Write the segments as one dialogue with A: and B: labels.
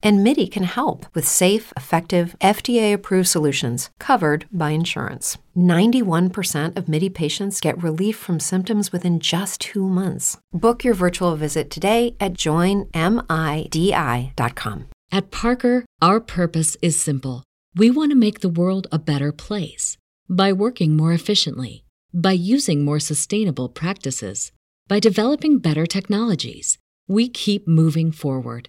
A: And MIDI can help with safe, effective, FDA approved solutions covered by insurance. 91% of MIDI patients get relief from symptoms within just two months. Book your virtual visit today at joinmidi.com.
B: At Parker, our purpose is simple. We want to make the world a better place by working more efficiently, by using more sustainable practices, by developing better technologies. We keep moving forward.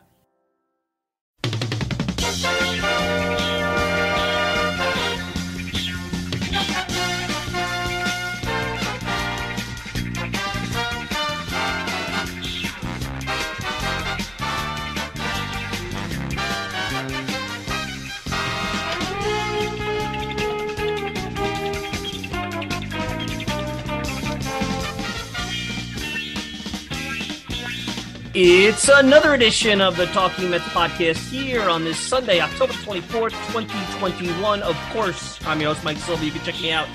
C: It's another edition of the Talking Mets podcast here on this Sunday, October 24th, 2021. Of course, I'm your host, Mike Silva. You can check me out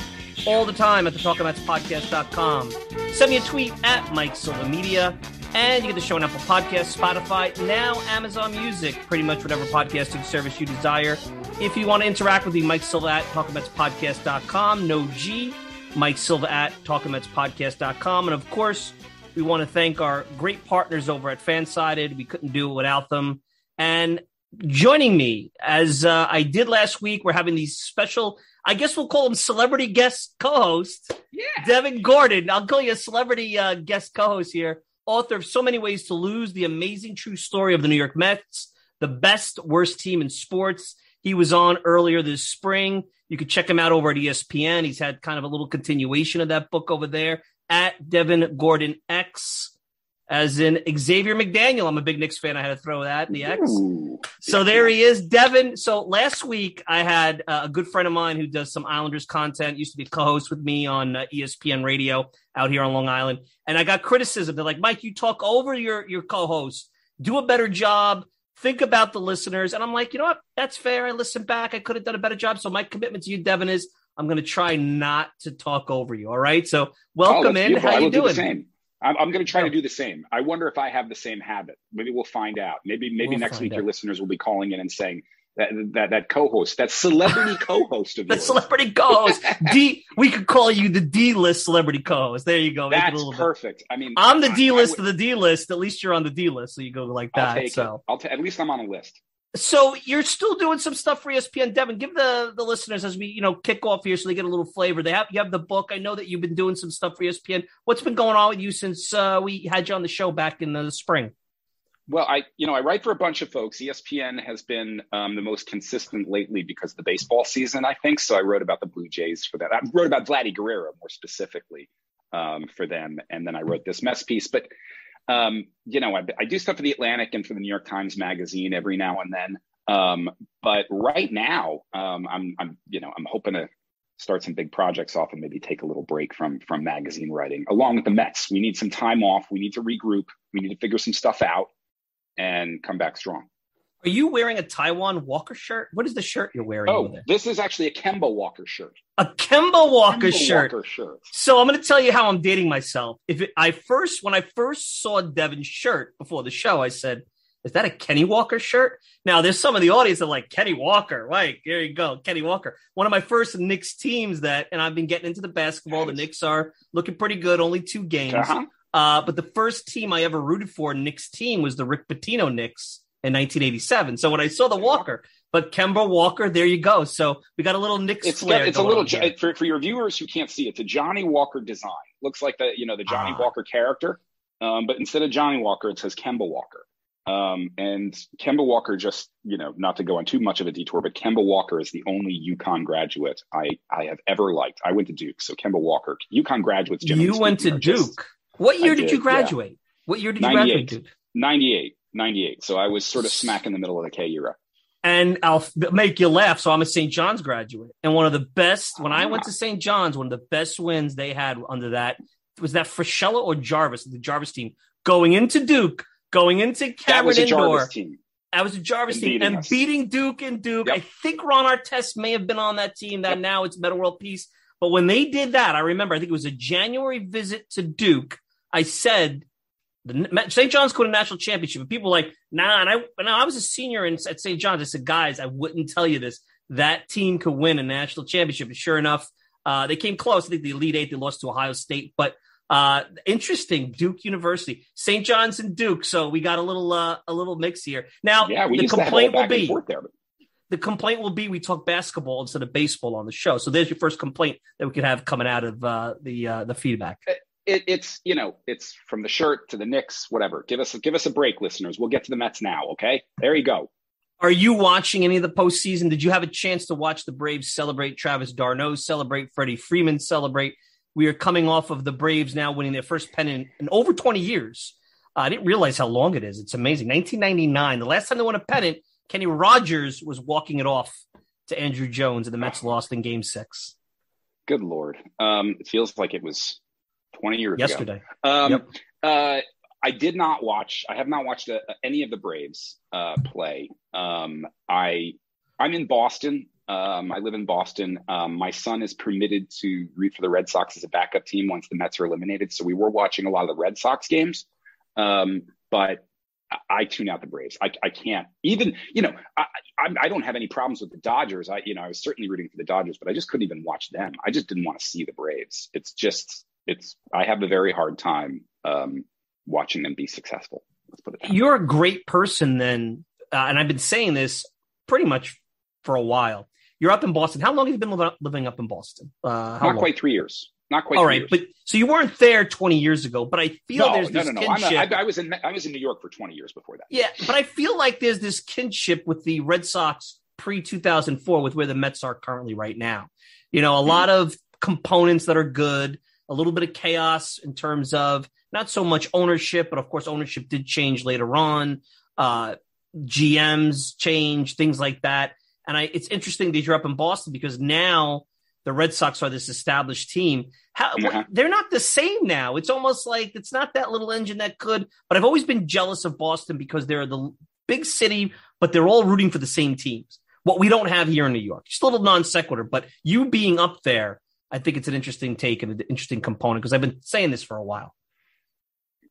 C: all the time at the TalkingMetsPodcast.com. Send me a tweet at Mike Silva Media. And you get the show on Apple Podcasts, Spotify, now Amazon Music, pretty much whatever podcasting service you desire. If you want to interact with me, Mike Silva at TalkingMetsPodcast.com, no G, Mike Silva at TalkingMetsPodcast.com. And of course, we want to thank our great partners over at Fansided. We couldn't do it without them. And joining me, as uh, I did last week, we're having these special, I guess we'll call them celebrity guest co hosts.
D: Yeah.
C: Devin Gordon. I'll call you a celebrity uh, guest co host here, author of So Many Ways to Lose, the amazing true story of the New York Mets, the best, worst team in sports. He was on earlier this spring. You could check him out over at ESPN. He's had kind of a little continuation of that book over there at Devin Gordon X, as in Xavier McDaniel. I'm a big Knicks fan. I had to throw that in the X.
D: Ooh.
C: So there he is, Devin. So last week I had uh, a good friend of mine who does some Islanders content, used to be co-host with me on uh, ESPN Radio out here on Long Island, and I got criticism. They're like, Mike, you talk over your your co-host. Do a better job. Think about the listeners. And I'm like, you know what? That's fair. I listened back. I could have done a better job. So my commitment to you, Devin, is I'm going to try not to talk over you. All right. So welcome
D: Oh,
C: in.
D: beautiful.
C: How you
D: do
C: doing?
D: the same. I'm, I'm going to try to do the same. I wonder if I have the same habit. Maybe we'll find out. Maybe maybe
C: We'll
D: next week
C: out.
D: your listeners will be calling in and saying that that that co-host, that celebrity co-host of
C: The
D: yours.
C: celebrity co-host. D. We could call you the D list celebrity co-host. There you go.
D: That's
C: little bit.
D: perfect. I mean,
C: I'm the D-list
D: would-
C: of the D list. At least you're on the D list, so you go like
D: I'll
C: that.
D: take
C: so.
D: it. I'll ta- at least I'm on a list.
C: So you're still doing some stuff for ESPN, Devin. Give the the listeners as we you know kick off here, so they get a little flavor. They have you have the book. I know that you've been doing some stuff for ESPN. What's been going on with you since uh, we had you on the show back in the spring?
D: Well, I you know I write for a bunch of folks. ESPN has been um, the most consistent lately because of the baseball season, I think. So I wrote about the Blue Jays for that. I wrote about Vladdy Guerrero more specifically um, for them, and then I wrote this mess piece. But um, you know, I, I do stuff for the Atlantic and for the New York Times Magazine every now and then. Um, but right now, um, I'm I'm you know I'm hoping to start some big projects off and maybe take a little break from from magazine writing along with the Mets. We need some time off. We need to regroup. We need to figure some stuff out and come back strong.
C: Are you wearing a Taiwan Walker shirt? What is the shirt you're wearing
D: Oh, this is actually a Kemba Walker shirt.
C: A Kemba Walker
D: Kemba
C: shirt.
D: Walker shirt.
C: So I'm going to tell you how I'm dating myself. If it, I first, when I first saw Devin's shirt before the show, I said, "Is that a Kenny Walker shirt?" Now there's some of the audience that are like Kenny Walker. Right there you go, Kenny Walker. One of my first Knicks teams that, and I've been getting into the basketball. The
D: Nice.
C: Knicks are looking pretty good. Only two games.
D: Uh-huh.
C: Uh, but the first team I ever rooted for, Knicks team, was the Rick Pitino Knicks in 1987. So when I saw the Walker, but Kemba Walker, there you go. So we got a little Knicks
D: It's
C: flair.
D: it's a little for, for your viewers who can't see. It's a Johnny Walker design. Looks like the you know the Johnny
C: Ah.
D: Walker character, um, but instead of Johnny Walker, it says Kemba Walker. Um, and Kemba Walker, just you know, not to go on too much of a detour, but Kemba Walker is the only UConn graduate I I have ever liked. I went to Duke, so Kemba Walker, UConn graduates.
C: You went to
D: are just-
C: Duke. What year did,
D: did,
C: you
D: yeah.
C: graduate? What year did you graduate?
D: 98. 98. 98. So I was sort of smack in the middle of the K era.
C: And I'll make you laugh. So I'm a St. John's graduate, and one of the best when I went to ah. St. John's, one of the best wins they had under that was that Fraschilla or Jarvis, the Jarvis team, going into Duke, going into
D: That
C: Cameron Indoor.
D: Jarvis team.
C: I was a Jarvis
D: And
C: team
D: beating
C: and
D: us.
C: beating Duke and Duke.
D: Yep.
C: I think Ron Artest may have been on that team. That
D: Yep.
C: now it's Metta World Peace. But when they did that, I remember. I think it was a January visit to Duke. I said the St. John's could win a national championship. And people were like, nah. And I, and I was a senior in, at St. John's. I said, guys, I wouldn't tell you this. That team could win a national championship. And sure enough, uh, they came close. I think the Elite Eight, they lost to Ohio State. But uh, interesting, Duke University, St. John's and Duke. So we got a little uh, a little mix here. Now,
D: Yeah, we
C: the
D: used to have all
C: complaint will be
D: there. But
C: the complaint will be we talk basketball instead of baseball on the show. So there's your first complaint that we could have coming out of uh, the uh, the feedback.
D: It, it's you know it's from the shirt to the Knicks, whatever. Give us give us a break, listeners. We'll get to the Mets now. Okay, there you go.
C: Are you watching any of the postseason? Did you have a chance to watch the Braves celebrate Travis d'Arnaud celebrate Freddie Freeman celebrate? We are coming off of the Braves now winning their first pennant in over 20 years. Uh, I didn't realize how long it is. It's amazing. 1999, the last time they won a pennant, Kenny Rogers was walking it off to Andruw Jones, and the Mets lost in Game Six
D: Good lord, um, it feels like it was twenty years ago.
C: yesterday.
D: Um,
C: Yep.
D: uh, I did not watch. I have not watched uh any of the Braves uh, play. Um, I I'm in Boston. Um, I live in Boston. Um, my son is permitted to root for the Red Sox as a backup team once the Mets are eliminated. So we were watching a lot of the Red Sox games, um, but I, I tune out the Braves. I, I can't even. You know, I, I I don't have any problems with the Dodgers. I you know I was certainly rooting for the Dodgers, but I just couldn't even watch them. I just didn't want to see the Braves. It's just it's. I have a very hard time um, watching them be successful. Let's put it that.
C: You're a great person, then, uh, and I've been saying this pretty much for a while. You're up in Boston. How long have you been living up in Boston? Uh, how
D: Not
C: long?
D: quite three years. Not quite.
C: All
D: three years.
C: but so you weren't there 20 years ago, but I feel
D: no,
C: there's
D: no,
C: this
D: no, no. I'm a, I, I was in I was in New York for 20 years before that.
C: yeah, but I feel like there's this kinship with the Red Sox pre 2004 with where the Mets are currently right now. You know, a
D: Mm-hmm.
C: lot of components that are good, a little bit of chaos in terms of not so much ownership, but of course, ownership did change later on. Uh, GMs change, things like that. And I, it's interesting that you're up in Boston because now the Red Sox are this established team. How,
D: Uh-huh.
C: They're not the same now. It's almost like it's not that little engine that could. But I've always been jealous of Boston because they're the big city, but they're all rooting for the same teams. What we don't have here in New York. Just a little non sequitur, but you being up there, I think it's an interesting take and an interesting component because I've been saying this for a while.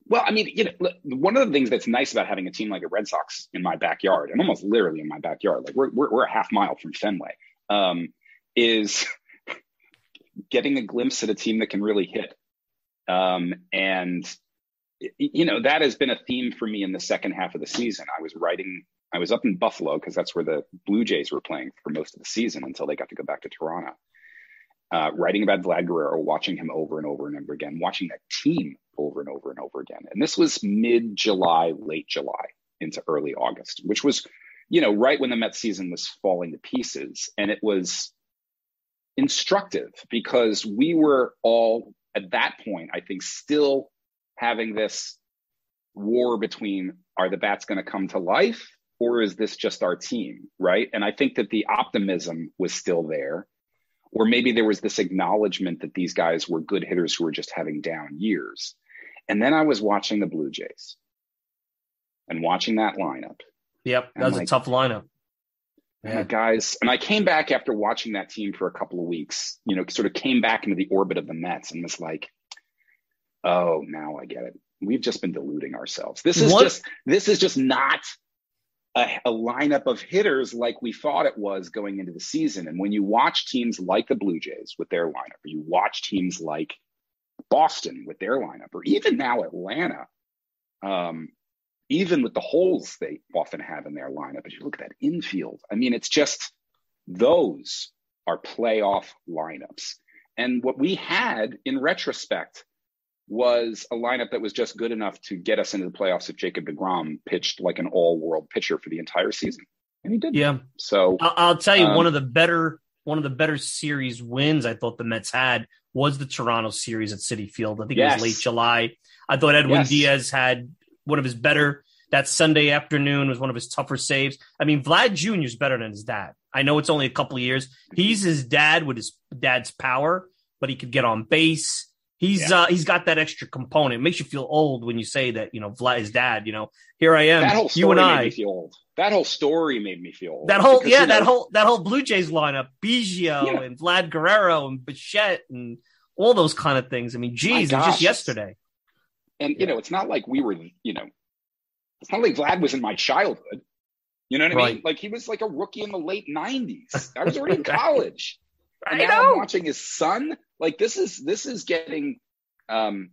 D: Well, I mean, you know, one of the things that's nice about having a team like a Red Sox in my backyard, and almost literally in my backyard, like we're we're, we're a half mile from Fenway, um, is getting a glimpse at a team that can really hit. Um, and you know that has been a theme for me in the second half of the season. I was writing, I was up in Buffalo because that's where the Blue Jays were playing for most of the season until they got to go back to Toronto. Uh, writing about Vlad Guerrero, watching him over and over and over again, watching that team over and over and over again. And this was mid July, late July into early August, which was, you know, right when the Mets season was falling to pieces. And it was instructive because we were all at that point, I think, still having this war between are the bats going to come to life or is this just our team? Right. And I think that the optimism was still there. Or maybe there was this acknowledgement that these guys were good hitters who were just having down years. And then I was watching the Blue Jays and watching that lineup.
C: Yep, that was
D: like-
C: a tough lineup.
D: And guys, and I came back after watching that team for a couple of weeks, you know, sort of came back into the orbit of the Mets and was like, oh, now I get it. We've just been deluding ourselves. This is
C: What-
D: just, this is just not a, a lineup of hitters like we thought it was going into the season. And when you watch teams like the Blue Jays with their lineup, or you watch teams like Boston with their lineup, or even now Atlanta, um, even with the holes they often have in their lineup, as you look at that infield, I mean, it's just those are playoff lineups. And what we had in retrospect was a lineup that was just good enough to get us into the playoffs if Jacob DeGrom pitched like an all world pitcher for the entire season. And he did.
C: Yeah,
D: So,
C: I'll, I'll tell you
D: Um,
C: one of the better one of the better series wins I thought the Mets had was the Toronto series at Citi Field. I think
D: Yes.
C: it was late July. I thought Edwin
D: Yes.
C: Diaz had one of his better. That Sunday afternoon was one of his tougher saves. I mean, Vlad Jr. is better than his dad. I know it's only a couple of years. He's his dad with his dad's power, but he could get on base. He's
D: Yeah.
C: uh, he's got that extra component. It makes you feel old when you say that. You know, Vlad is dad. You know, here I am.
D: that whole story
C: you and
D: made
C: I.
D: me feel old. That whole story made me feel old.
C: That whole
D: Because,
C: yeah,
D: you know,
C: that whole that whole Blue Jays lineup, Biggio
D: Yeah.
C: and Vlad Guerrero and Bichette and all those kind of things. I mean, geez, it was just yesterday.
D: And you know, it's not like we were, you know, it's not like Vlad was in my childhood. You know what I mean? Like he was like a rookie in the late '90s. I was already in college. And
C: I
D: now
C: know.
D: I'm watching his son. Like this is this is getting. Um,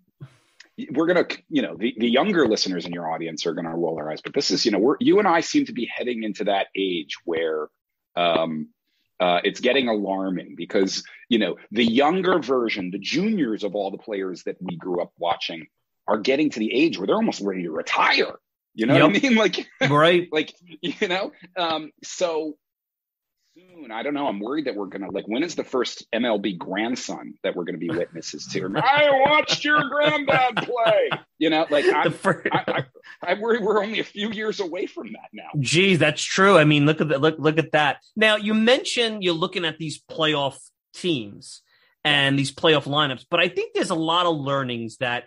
D: we're gonna, you know, the, the younger listeners in your audience are gonna roll their eyes, but this is, you know, we're you and I seem to be heading into that age where, um, uh, it's getting alarming because you know the younger version, the juniors of all the players that we grew up watching, are getting to the age where they're almost ready to retire. You know what I mean? Like
C: right?
D: like you know um so soon i don't know i'm worried that we're gonna like when is the first mlb grandson that we're gonna be witnesses to i watched your granddad play you know like
C: The
D: i'm
C: fir-
D: I, I, I worry we're only a few years away from that now
C: Geez, that's true. I mean, look at that. Look, look at that. Now, you mentioned you're looking at these playoff teams and these playoff lineups, but I think there's a lot of learnings that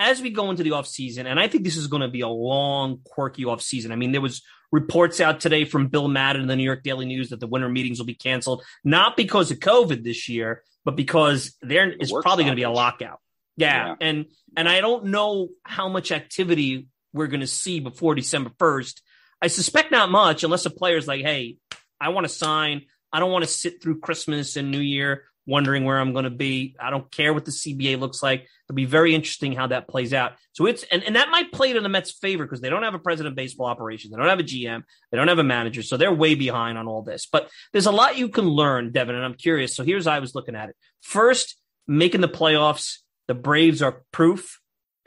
C: as we go into the offseason, and I think this is going to be a long, quirky offseason. I mean, there was reports out today from Bill Madden in the New York Daily News that the winter meetings will be canceled, not because of COVID this year, but because there is
D: work
C: probably going to be a lockout. Yeah.
D: Yeah.
C: And and I don't know how much activity we're going to see before December 1st. I suspect not much unless a player's like, hey, I want to sign. I don't want to sit through Christmas and New Year wondering where I'm going to be. I don't care what the CBA looks like. It'll be very interesting how that plays out. So it's, and, and that might play to the Mets' favor because they don't have a president of baseball operations. They don't have a GM. They don't have a manager. So they're way behind on all this. But there's a lot you can learn, Devin, and I'm curious. So here's how I was looking at it. First, making the playoffs, the Braves are proof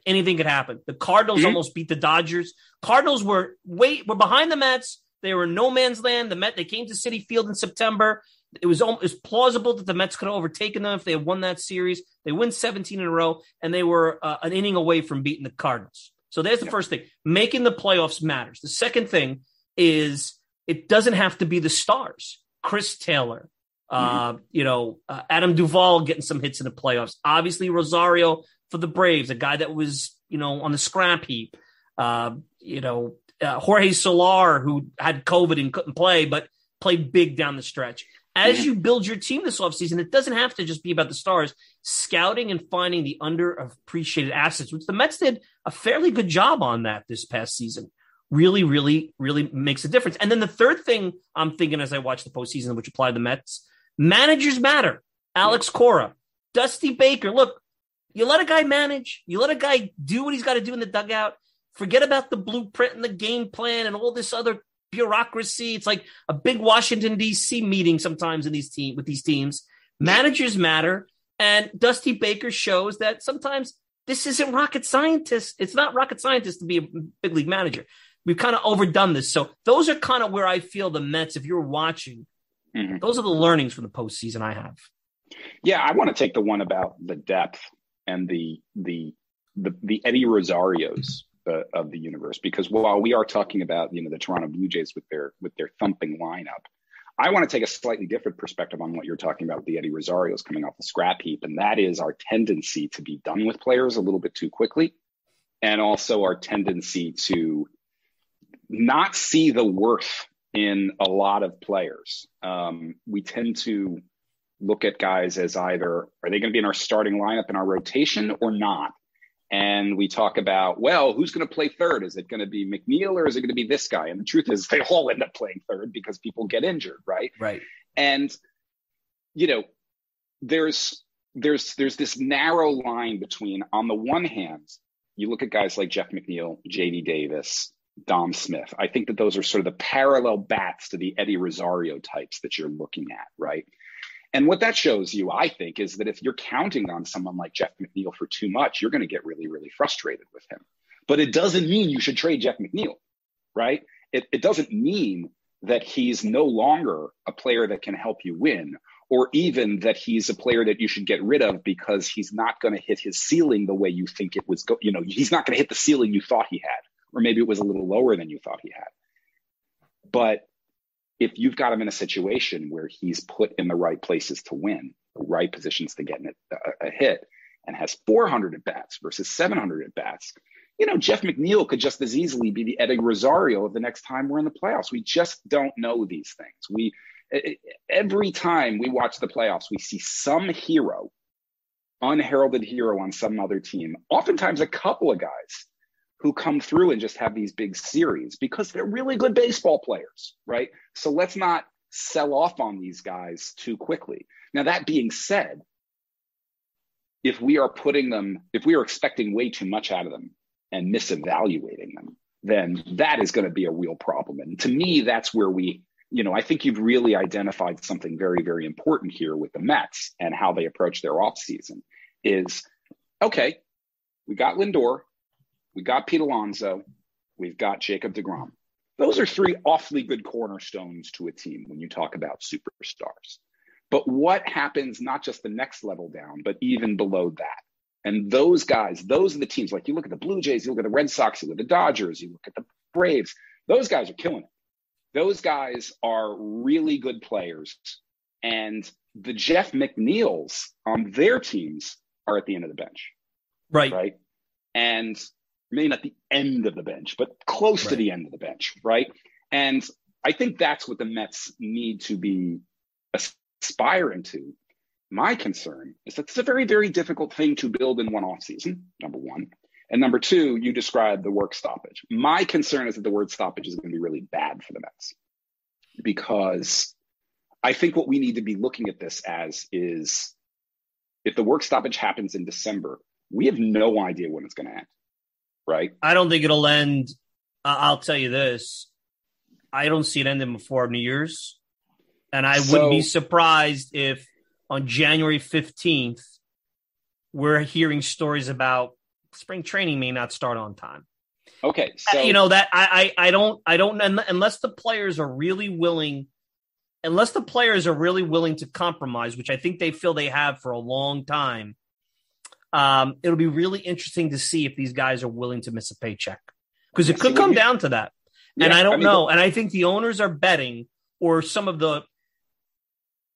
C: anything could happen. The Cardinals
D: Mhm.
C: almost beat the Dodgers. Cardinals were wait were behind the Mets. They were in no man's land. The Met they came to Citi Field in September. It was al- it was plausible that the Mets could have overtaken them if they had won that series. They win 17 in a row, and they were uh, an inning away from beating the Cardinals. So there's the first thing. Making the playoffs matters. The second thing is it doesn't have to be the stars. Chris Taylor, uh, you know, uh, Adam Duvall getting some hits in the playoffs. Obviously, Rosario for the Braves, a guy that was, you know, on the scrap heap. Uh, you know, uh, Jorge Soler, who had COVID and couldn't play, but played big down the stretch. As you build your team this offseason, it doesn't have to just be about the stars. Scouting and finding the underappreciated assets, which the Mets did a fairly good job on that this past season, really, really, really makes a difference. And then the third thing I'm thinking as I watch the postseason, which applied to the Mets, managers matter. Alex Cora, Dusty Baker. Look, you let a guy manage, you let a guy do what he's got to do in the dugout. Forget about the blueprint and the game plan and all this other bureaucracy. It's like a big Washington D.C. meeting sometimes in these team with these teams. Managers matter, and Dusty Baker shows that sometimes this isn't rocket scientist. It's not rocket scientist to be a big league manager. We've kind of overdone this. So those are kind of where I feel the Mets. If you're watching,
D: Mhm.
C: those are the learnings from the postseason I have.
D: Yeah, I want to take the one about the depth and the the the, the Eddie Rosarios uh, of the universe because while we are talking about you know the Toronto Blue Jays with their with their thumping lineup, I want to take a slightly different perspective on what you're talking about with the Eddie Rosarios coming off the scrap heap, and that is our tendency to be done with players a little bit too quickly, and also our tendency to not see the worth in a lot of players. Um, we tend to look at guys as either are they going to be in our starting lineup in our rotation or not? And we talk about, well, who's going to play third? Is it going to be McNeil or is it going to be this guy? And the truth is, they all end up playing third because people get injured, right?
C: Right.
D: And you know, there's there's there's this narrow line between, on the one hand, you look at guys like Jeff McNeil, JD Davis, Dom Smith. I think that those are sort of the parallel bats to the Eddie Rosario types that you're looking at, right? And what that shows you, I think, is that if you're counting on someone like Jeff McNeil for too much, you're going to get really, really frustrated with him. But it doesn't mean you should trade Jeff McNeil, right? It, it doesn't mean that he's no longer a player that can help you win, or even that he's a player that you should get rid of because he's not going to hit his ceiling the way you think it was. Go- you know, he's not going to hit the ceiling you thought he had, or maybe it was a little lower than you thought he had. But if you've got him in a situation where he's put in the right places to win, the right positions to get a, a hit, and has 400 at bats versus 700 at bats, you know, Jeff McNeil could just as easily be the Eddie Rosario of the next time we're in the playoffs. We just don't know these things. We every time we watch the playoffs, we see some hero, unheralded hero on some other team. Oftentimes, a couple of guys who come through and just have these big series because they're really good baseball players, right? So let's not sell off on these guys too quickly. Now, that being said, if we are putting them, if we are expecting way too much out of them, and misevaluating them, then that is going to be a real problem. And to me, that's where we, you know, I think you've really identified something very, very important here with the Mets and how they approach their offseason is okay, we got Lindor, we got Pete Alonso, we've got Jacob DeGrom. Those are three awfully good cornerstones to a team when you talk about superstars. But what happens not just the next level down, but even below that? And those guys, those are the teams. Like you look at the Blue Jays, you look at the Red Sox, you look at the Dodgers, you look at the Braves. Those guys are killing it. Those guys are really good players. And the Jeff McNeils on their teams are at the end of the bench.
C: Right.
D: Right. And maybe not the end of the bench, but close right. to the end of the bench. Right. And I think that's what the Mets need to be aspiring to my concern is that it's a very, very difficult thing to build in one off season, number one. And number two, you described the work stoppage. My concern is that the word stoppage is going to be really bad for the Mets because I think what we need to be looking at this as is if the work stoppage happens in December, we have no idea when it's going to end, right?
C: I don't think it'll end. Uh, I'll tell you this I don't see it ending before New Year's. And I so, would be surprised if on January 15th, we're hearing stories about spring training may not start on time.
D: Okay.
C: So you know that I, I I don't I don't unless the players are really willing unless the players are really willing to compromise, which I think they feel they have for a long time. Um, it'll be really interesting to see if these guys are willing to miss a paycheck because it could come down to that. Yeah, and I don't I mean, know. And I think the owners are betting, or some of the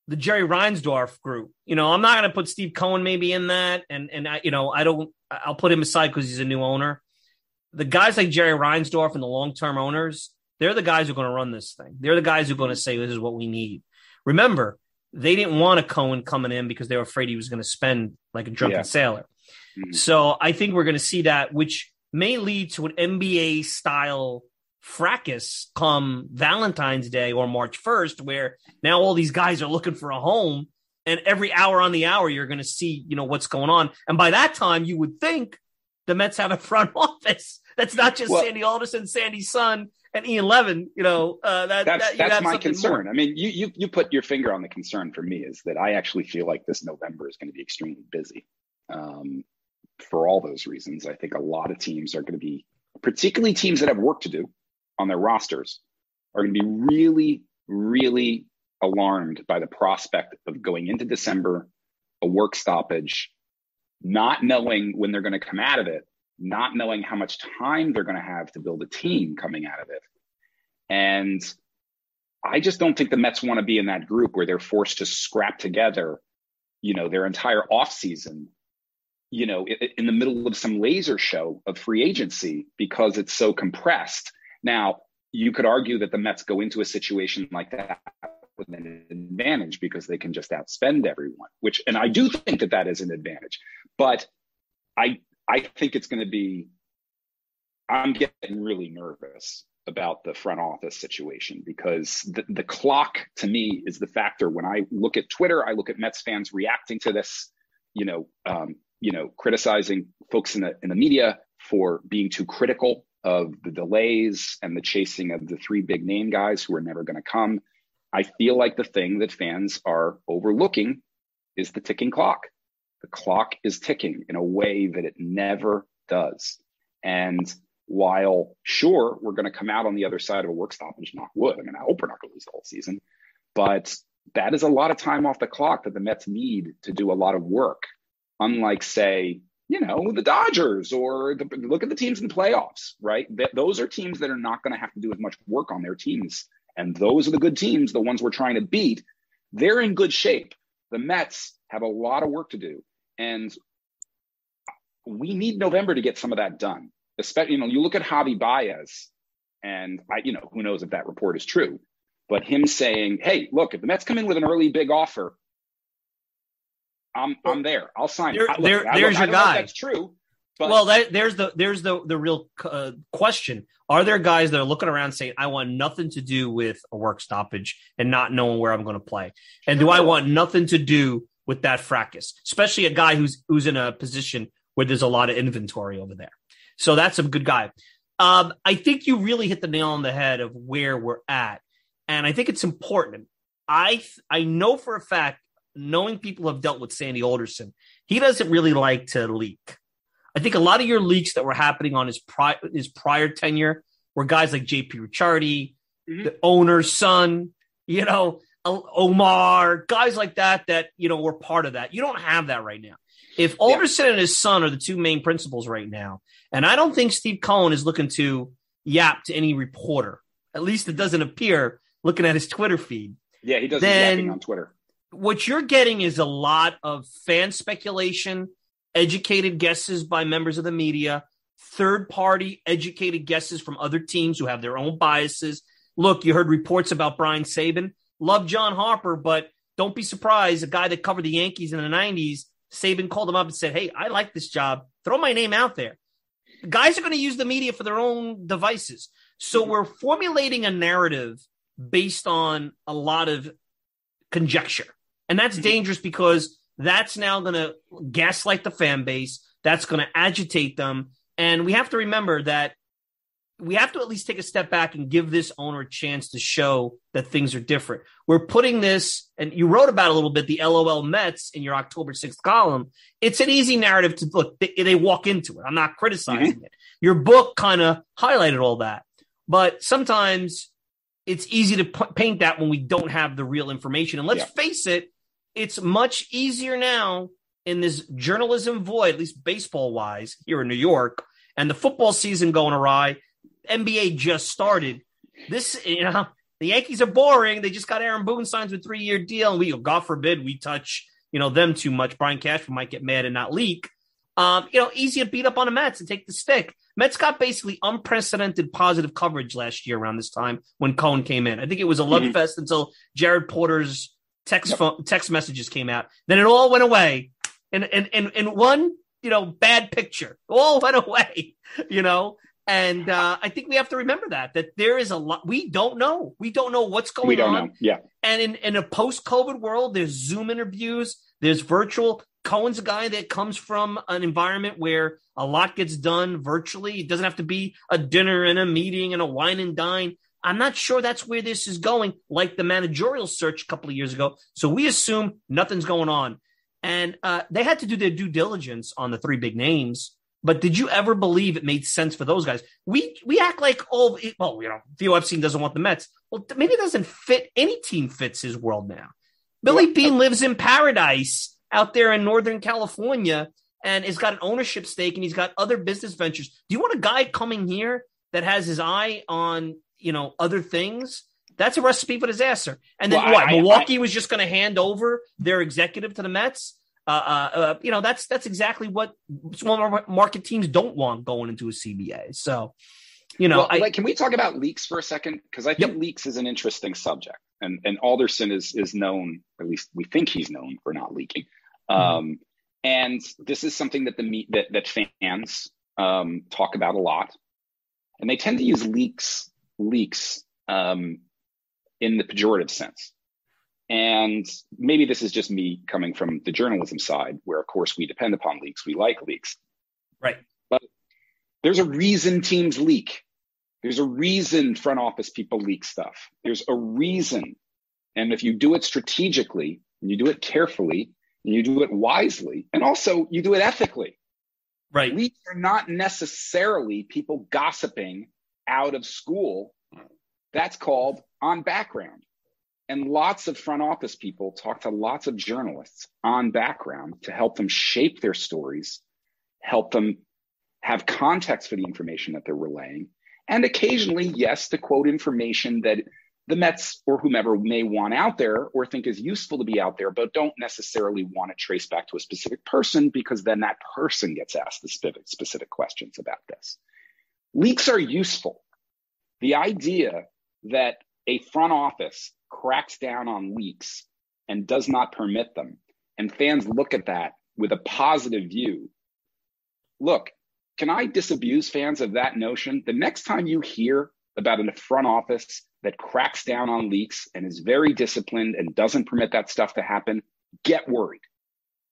C: the Jerry Reinsdorf group. You know, I'm not going to put Steve Cohen maybe in that, and and I, you know, I don't. I'll put him aside because he's a new owner. The guys like Jerry Reinsdorf and the long term owners, they're the guys who are going to run this thing. They're the guys who are going to say this is what we need. Remember, they didn't want a Cohen coming in because they were afraid he was going to spend like a drunken yeah. sailor. Mm-hmm. So I think we're going to see that, which may lead to an NBA style fracas come Valentine's Day or March 1st, where now all these guys are looking for a home. And every hour on the hour, you're going to see, you know, what's going on. And by that time, you would think the Mets have a front office that's not just well, Sandy Alderson, Sandy's son, and Ian Levin. You know, uh, that,
D: that's
C: that,
D: that's my concern. More. I mean, you, you you put your finger on the concern for me is that I actually feel like this November is going to be extremely busy. Um, for all those reasons, I think a lot of teams are going to be, particularly teams that have work to do, on their rosters are going to be really, really alarmed by the prospect of going into December, a work stoppage, not knowing when they're going to come out of it, not knowing how much time they're going to have to build a team coming out of it. And I just don't think the Mets want to be in that group where they're forced to scrap together, you know, their entire offseason, you know, in the middle of some laser show of free agency because it's so compressed now, you could argue that the Mets go into a situation like that with an advantage because they can just outspend everyone, which, and I do think that that is an advantage. But I, I think it's going to be, I'm getting really nervous about the front office situation because the, the clock to me is the factor. When I look at Twitter, I look at Mets fans reacting to this, you know, um, you know, criticizing folks in the in the media for being too critical of the delays and the chasing of the three big name guys who are never going to come. I feel like the thing that fans are overlooking is the ticking clock. The clock is ticking in a way that it never does. And while sure, we're going to come out on the other side of a work stoppage, knock wood. I mean, I hope we're not going to lose the whole season, but that is a lot of time off the clock that the Mets need to do a lot of work. Unlike, say, you know, the Dodgers or the, look at the teams in the playoffs, right? Th- those are teams that are not going to have to do as much work on their teams. And those are the good teams, the ones we're trying to beat. They're in good shape. The Mets have a lot of work to do. And we need November to get some of that done. Especially, you know, you look at Javi Baez, and I, you know, who knows if that report is true, but him saying, "Hey, look, if the Mets come in with an early big offer, I'm I'm there. I'll sign.
C: There,
D: it. Look,
C: there,
D: I,
C: there's
D: I
C: your
D: guy.
C: that's
D: true. But
C: well, that, there's the there's the the real uh, question: Are there guys that are looking around saying, "I want nothing to do with a work stoppage and not knowing where I'm going to play"? And do I want nothing to do with that fracas, especially a guy who's who's in a position where there's a lot of inventory over there? So that's a good guy. Um, I think you really hit the nail on the head of where we're at, and I think it's important. I I know for a fact, knowing people have dealt with Sandy Alderson, he doesn't really like to leak. I think a lot of your leaks that were happening on his prior his prior tenure were guys like J.P. Ricciardi, mm-hmm. the owner's son, you know, Omar, guys like that that you know were part of that. You don't have that right now. If Alderson yeah. and his son are the two main principals right now, and I don't think Steve Cohen is looking to yap to any reporter. At least it doesn't appear looking at his Twitter feed.
D: Yeah, he does yapping on Twitter.
C: What you're getting is a lot of fan speculation, educated guesses by members of the media, third party educated guesses from other teams who have their own biases. Look, you heard reports about Brian Sabean. Love John Harper, but don't be surprised. A guy that covered the Yankees in the 90s, Sabean called him up and said, Hey, I like this job. Throw my name out there. Guys are going to use the media for their own devices. So mm-hmm. we're formulating a narrative based on a lot of conjecture. And that's mm-hmm. dangerous because that's now going to gaslight the fan base. That's going to agitate them. And we have to remember that we have to at least take a step back and give this owner a chance to show that things are different. We're putting this, and you wrote about a little bit the LOL Mets in your October 6th column. It's an easy narrative to look, they, they walk into it. I'm not criticizing mm-hmm. it. Your book kind of highlighted all that. But sometimes it's easy to p- paint that when we don't have the real information. And let's yeah. face it, it's much easier now in this journalism void, at least baseball wise, here in New York, and the football season going awry NBA just started. This, you know, the Yankees are boring. They just got Aaron Boone signs with three year deal, and we, God forbid, we touch you know them too much. Brian Cashman might get mad and not leak. Um, you know, easy to beat up on the Mets and take the stick. Mets got basically unprecedented positive coverage last year around this time when Cohen came in. I think it was a love mm-hmm. fest until Jared Porter's text yep. phone, text messages came out. Then it all went away, and and and and one you know bad picture all went away. You know, and uh, I think we have to remember that that there is a lot we don't know. We don't know what's going on. We don't
D: on. know. Yeah.
C: And in, in a post-COVID world, there's Zoom interviews, there's virtual. Cohen's a guy that comes from an environment where a lot gets done virtually. It doesn't have to be a dinner and a meeting and a wine and dine. I'm not sure that's where this is going, like the managerial search a couple of years ago. So we assume nothing's going on. And uh, they had to do their due diligence on the three big names but did you ever believe it made sense for those guys? We we act like oh well you know Theo Epstein doesn't want the Mets. Well maybe it doesn't fit any team fits his world now. Billy Beane uh, lives in paradise out there in Northern California and he's got an ownership stake and he's got other business ventures. Do you want a guy coming here that has his eye on you know other things? That's a recipe for disaster. And then well, what? I, Milwaukee I, was just going to hand over their executive to the Mets. Uh, uh, uh, you know, that's that's exactly what small market teams don't want going into a CBA. So, you know,
D: well, I, like, can we talk about leaks for a second? Because I think yep. leaks is an interesting subject, and and Alderson is is known, at least we think he's known for not leaking. Mm-hmm. Um, and this is something that the that that fans um, talk about a lot, and they tend to use leaks leaks um, in the pejorative sense. And maybe this is just me coming from the journalism side, where of course we depend upon leaks, we like leaks.
C: Right.
D: But there's a reason teams leak. There's a reason front office people leak stuff. There's a reason. And if you do it strategically, and you do it carefully, and you do it wisely, and also you do it ethically.
C: Right.
D: Leaks are not necessarily people gossiping out of school. That's called on background. And lots of front office people talk to lots of journalists on background to help them shape their stories, help them have context for the information that they're relaying. And occasionally, yes, to quote information that the Mets or whomever may want out there or think is useful to be out there, but don't necessarily want to trace back to a specific person because then that person gets asked the specific, specific questions about this. Leaks are useful. The idea that a front office cracks down on leaks and does not permit them, and fans look at that with a positive view. Look, can I disabuse fans of that notion? The next time you hear about a front office that cracks down on leaks and is very disciplined and doesn't permit that stuff to happen, get worried.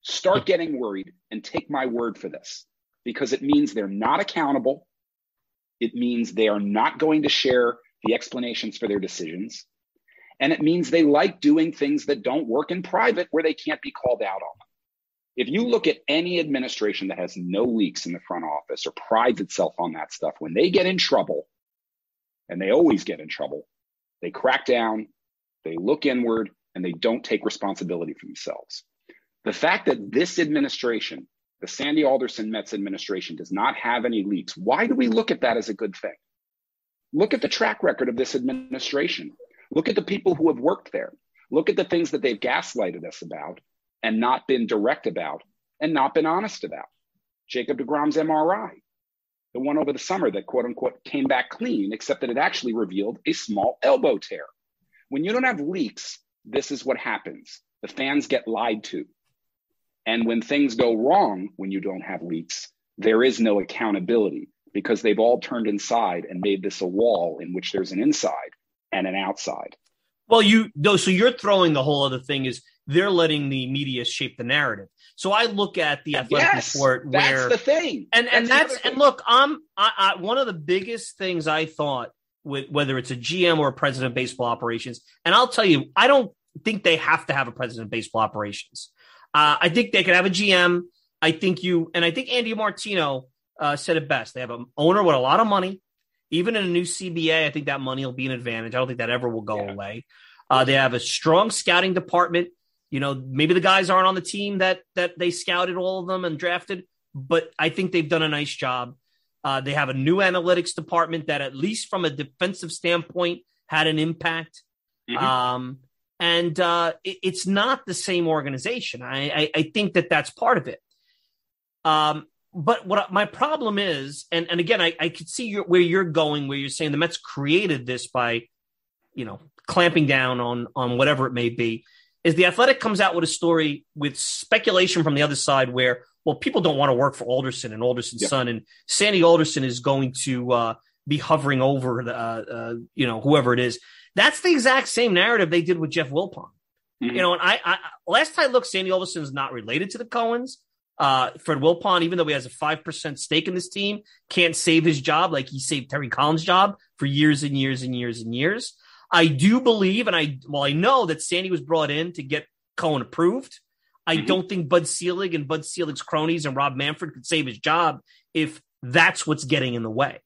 D: Start hmm. getting worried and take my word for this because it means they're not accountable. It means they are not going to share the explanations for their decisions. And it means they like doing things that don't work in private where they can't be called out on them. If you look at any administration that has no leaks in the front office or prides itself on that stuff, when they get in trouble, and they always get in trouble. They crack down, they look inward, and they don't take responsibility for themselves. The fact that this administration, the Sandy Alderson Mets administration, does not have any leaks, why do we look at that as a good thing? Look at the track record of this administration. Look at the people who have worked there. Look at the things that they've gaslighted us about and not been direct about and not been honest about. Jacob DeGrom's MRI, the one over the summer that quote unquote came back clean, except that it actually revealed a small elbow tear. When you don't have leaks, this is what happens. The fans get lied to. And when things go wrong, when you don't have leaks, there is no accountability because they've all turned inside and made this a wall in which there's an inside and an outside.
C: Well, you no, so you're throwing the whole other thing is they're letting the media shape the narrative. So I look at the athletic
D: yes,
C: report
D: that's the thing,
C: and and
D: that's,
C: that's and look, I'm I, I, one of the biggest things I thought with whether it's a GM or a president of baseball operations, and I'll tell you, I don't think they have to have a president of baseball operations. Uh, I think they could have a GM. I think you and I think Andy Martino uh, said it best. They have an owner with a lot of money. Even in a new CBA, I think that money will be an advantage. I don't think that ever will go yeah. away. Uh, they have a strong scouting department. You know, maybe the guys aren't on the team that that they scouted all of them and drafted, but I think they've done a nice job. Uh, they have a new analytics department that, at least from a defensive standpoint, had an impact. Mm-hmm. Um, and uh, it, it's not the same organization. I, I, I, think that that's part of it. Um, but what my problem is, and, and again, I, I could see your, where you're going, where you're saying the Mets created this by, you know, clamping down on on whatever it may be is the athletic comes out with a story with speculation from the other side where well people don't want to work for alderson and alderson's yeah. son and sandy alderson is going to uh, be hovering over the, uh, uh, you know whoever it is that's the exact same narrative they did with jeff wilpon mm-hmm. you know and I, I, last time i looked sandy alderson is not related to the cohens uh, Fred Wilpon, even though he has a 5% stake in this team, can't save his job like he saved Terry Collins' job for years and years and years and years. I do believe, and I well, I know that Sandy was brought in to get Cohen approved. I mm-hmm. don't think Bud Selig and Bud Selig's cronies and Rob Manfred could save his job if that's what's getting in the way.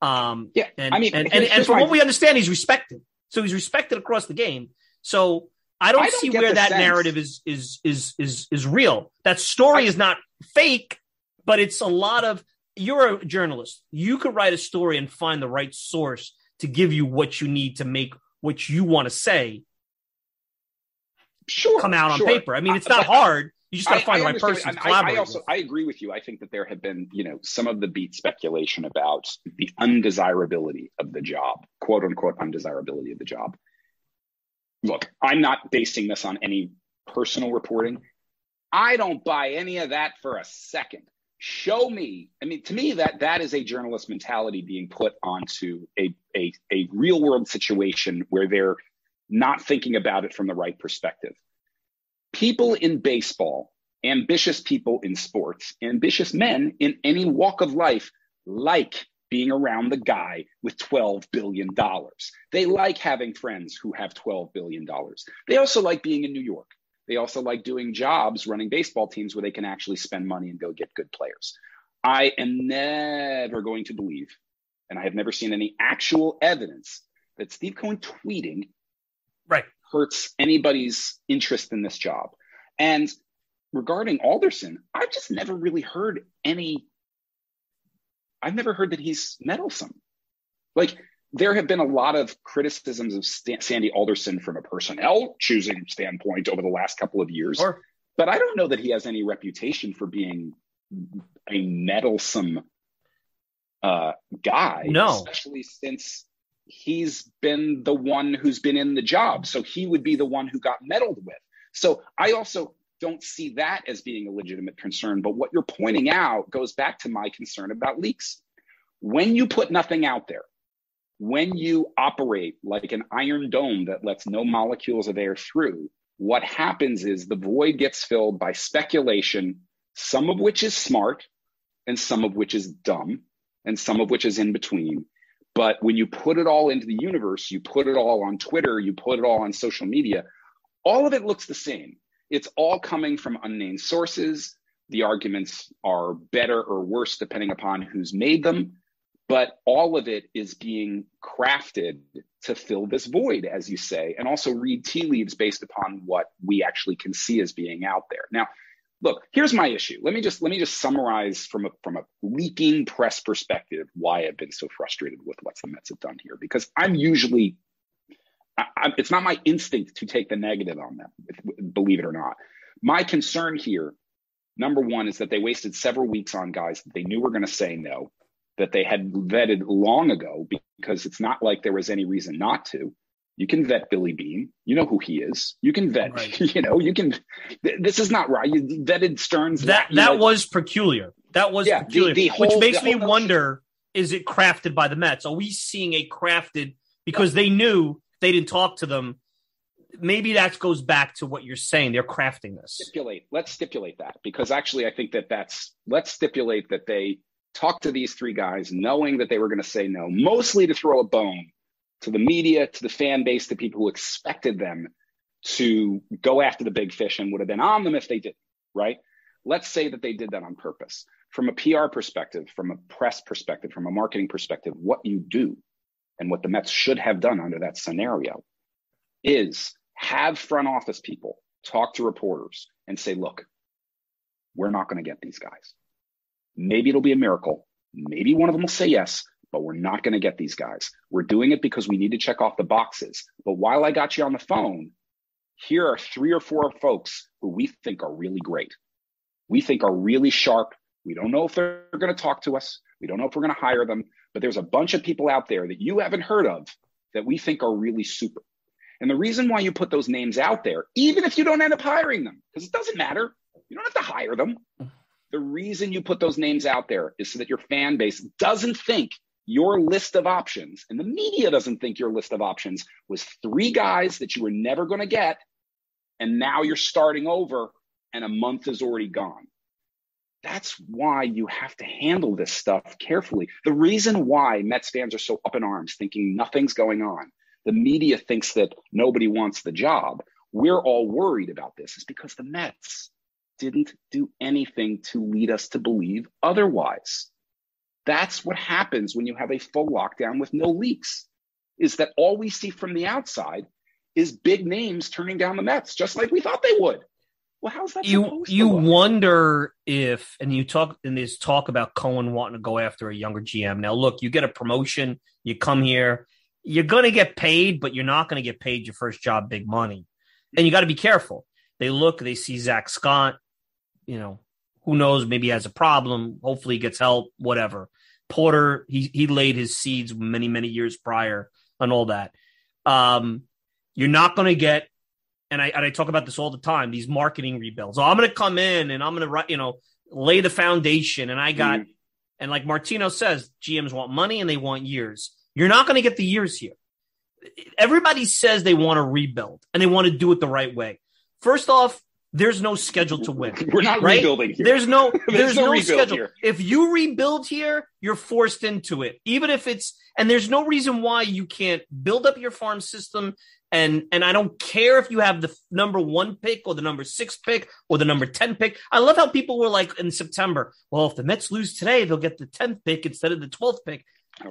C: Um,
D: yeah,
C: and,
D: I mean,
C: and, and, and from what we understand, he's respected. So he's respected across the game. So I don't, I don't see where that sense. narrative is is is is is real. That story I, is not fake, but it's a lot of. You're a journalist. You could write a story and find the right source to give you what you need to make what you want to say
D: sure,
C: come out on
D: sure.
C: paper. I mean, it's not hard. You just got to find I, the right person to collaborate.
D: I, also
C: with.
D: I agree with you. I think that there have been, you know, some of the beat speculation about the undesirability of the job, quote unquote undesirability of the job. Look, I'm not basing this on any personal reporting. I don't buy any of that for a second show me i mean to me that that is a journalist mentality being put onto a, a, a real world situation where they're not thinking about it from the right perspective people in baseball ambitious people in sports ambitious men in any walk of life like being around the guy with $12 billion. They like having friends who have $12 billion. They also like being in New York. They also like doing jobs running baseball teams where they can actually spend money and go get good players. I am never going to believe, and I have never seen any actual evidence that Steve Cohen tweeting
C: right
D: hurts anybody's interest in this job. And regarding Alderson, I've just never really heard any. I've never heard that he's meddlesome. Like there have been a lot of criticisms of St- Sandy Alderson from a personnel choosing standpoint over the last couple of years.
C: Sure.
D: But I don't know that he has any reputation for being a meddlesome uh, guy.
C: No.
D: Especially since he's been the one who's been in the job. So he would be the one who got meddled with. So I also don't see that as being a legitimate concern. But what you're pointing out goes back to my concern about leaks. When you put nothing out there, when you operate like an iron dome that lets no molecules of air through, what happens is the void gets filled by speculation, some of which is smart and some of which is dumb and some of which is in between. But when you put it all into the universe, you put it all on Twitter, you put it all on social media, all of it looks the same. It's all coming from unnamed sources. The arguments are better or worse depending upon who's made them but all of it is being crafted to fill this void as you say and also read tea leaves based upon what we actually can see as being out there now look here's my issue let me just let me just summarize from a from a leaking press perspective why i've been so frustrated with what the mets have done here because i'm usually I, I, it's not my instinct to take the negative on them believe it or not my concern here number one is that they wasted several weeks on guys that they knew were going to say no that they had vetted long ago because it's not like there was any reason not to. You can vet Billy Beane. You know who he is. You can vet, right. you know, you can, this is not right. You vetted Stearns.
C: That, that was peculiar. That was yeah, peculiar, the, the whole, which makes me wonder, is it crafted by the Mets? Are we seeing a crafted, because they knew they didn't talk to them. Maybe that goes back to what you're saying. They're crafting this.
D: Stipulate. Let's stipulate that because actually I think that that's, let's stipulate that they, talked to these three guys knowing that they were going to say no, mostly to throw a bone to the media, to the fan base, to people who expected them to go after the big fish and would have been on them if they did, right? Let's say that they did that on purpose. From a PR perspective, from a press perspective, from a marketing perspective, what you do and what the Mets should have done under that scenario is have front office people talk to reporters and say, look, we're not going to get these guys. Maybe it'll be a miracle. Maybe one of them will say yes, but we're not going to get these guys. We're doing it because we need to check off the boxes. But while I got you on the phone, here are three or four folks who we think are really great. We think are really sharp. We don't know if they're going to talk to us. We don't know if we're going to hire them, but there's a bunch of people out there that you haven't heard of that we think are really super. And the reason why you put those names out there, even if you don't end up hiring them, because it doesn't matter, you don't have to hire them. The reason you put those names out there is so that your fan base doesn't think your list of options and the media doesn't think your list of options was three guys that you were never going to get. And now you're starting over and a month is already gone. That's why you have to handle this stuff carefully. The reason why Mets fans are so up in arms thinking nothing's going on, the media thinks that nobody wants the job. We're all worried about this is because the Mets didn't do anything to lead us to believe otherwise. That's what happens when you have a full lockdown with no leaks, is that all we see from the outside is big names turning down the Mets, just like we thought they would. Well, how's that?
C: You you wonder if, and you talk in this talk about Cohen wanting to go after a younger GM. Now, look, you get a promotion, you come here, you're going to get paid, but you're not going to get paid your first job big money, and you got to be careful. They look, they see Zack Scott, you know, who knows? Maybe he has a problem. Hopefully, he gets help. Whatever. Porter, he he laid his seeds many many years prior and all that. Um, you're not going to get, and I and I talk about this all the time. These marketing rebuilds. Oh, I'm going to come in and I'm going to you know lay the foundation. And I got, mm-hmm. and like Martino says, GMs want money and they want years. You're not going to get the years here. Everybody says they want to rebuild and they want to do it the right way. First off, there's no schedule to win.
D: We're not
C: right?
D: rebuilding here.
C: There's no there's,
D: There's no
C: no, schedule.
D: here.
C: If you rebuild here, you're forced into it. Even if it's and there's no reason why you can't build up your farm system and and I don't care if you have the number 1 pick or the number 6 pick or the number 10 pick. I love how people were like in September, well if the Mets lose today, they'll get the 10th pick instead of the 12th pick.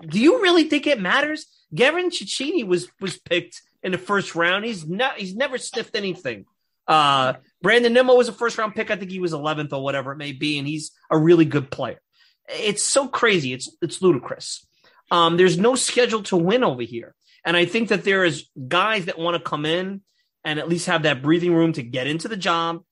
C: Do you really think it matters? Gavin Cecchini was was picked in the first round. He's not he's never sniffed anything. Uh, Brandon Nimmo was a first round pick. I think he was 11th or whatever it may be, and he's a really good player. It's so crazy. It's it's ludicrous. Um, there's no schedule to win over here, and I think that there is guys that want to come in and at least have that breathing room to get into the job,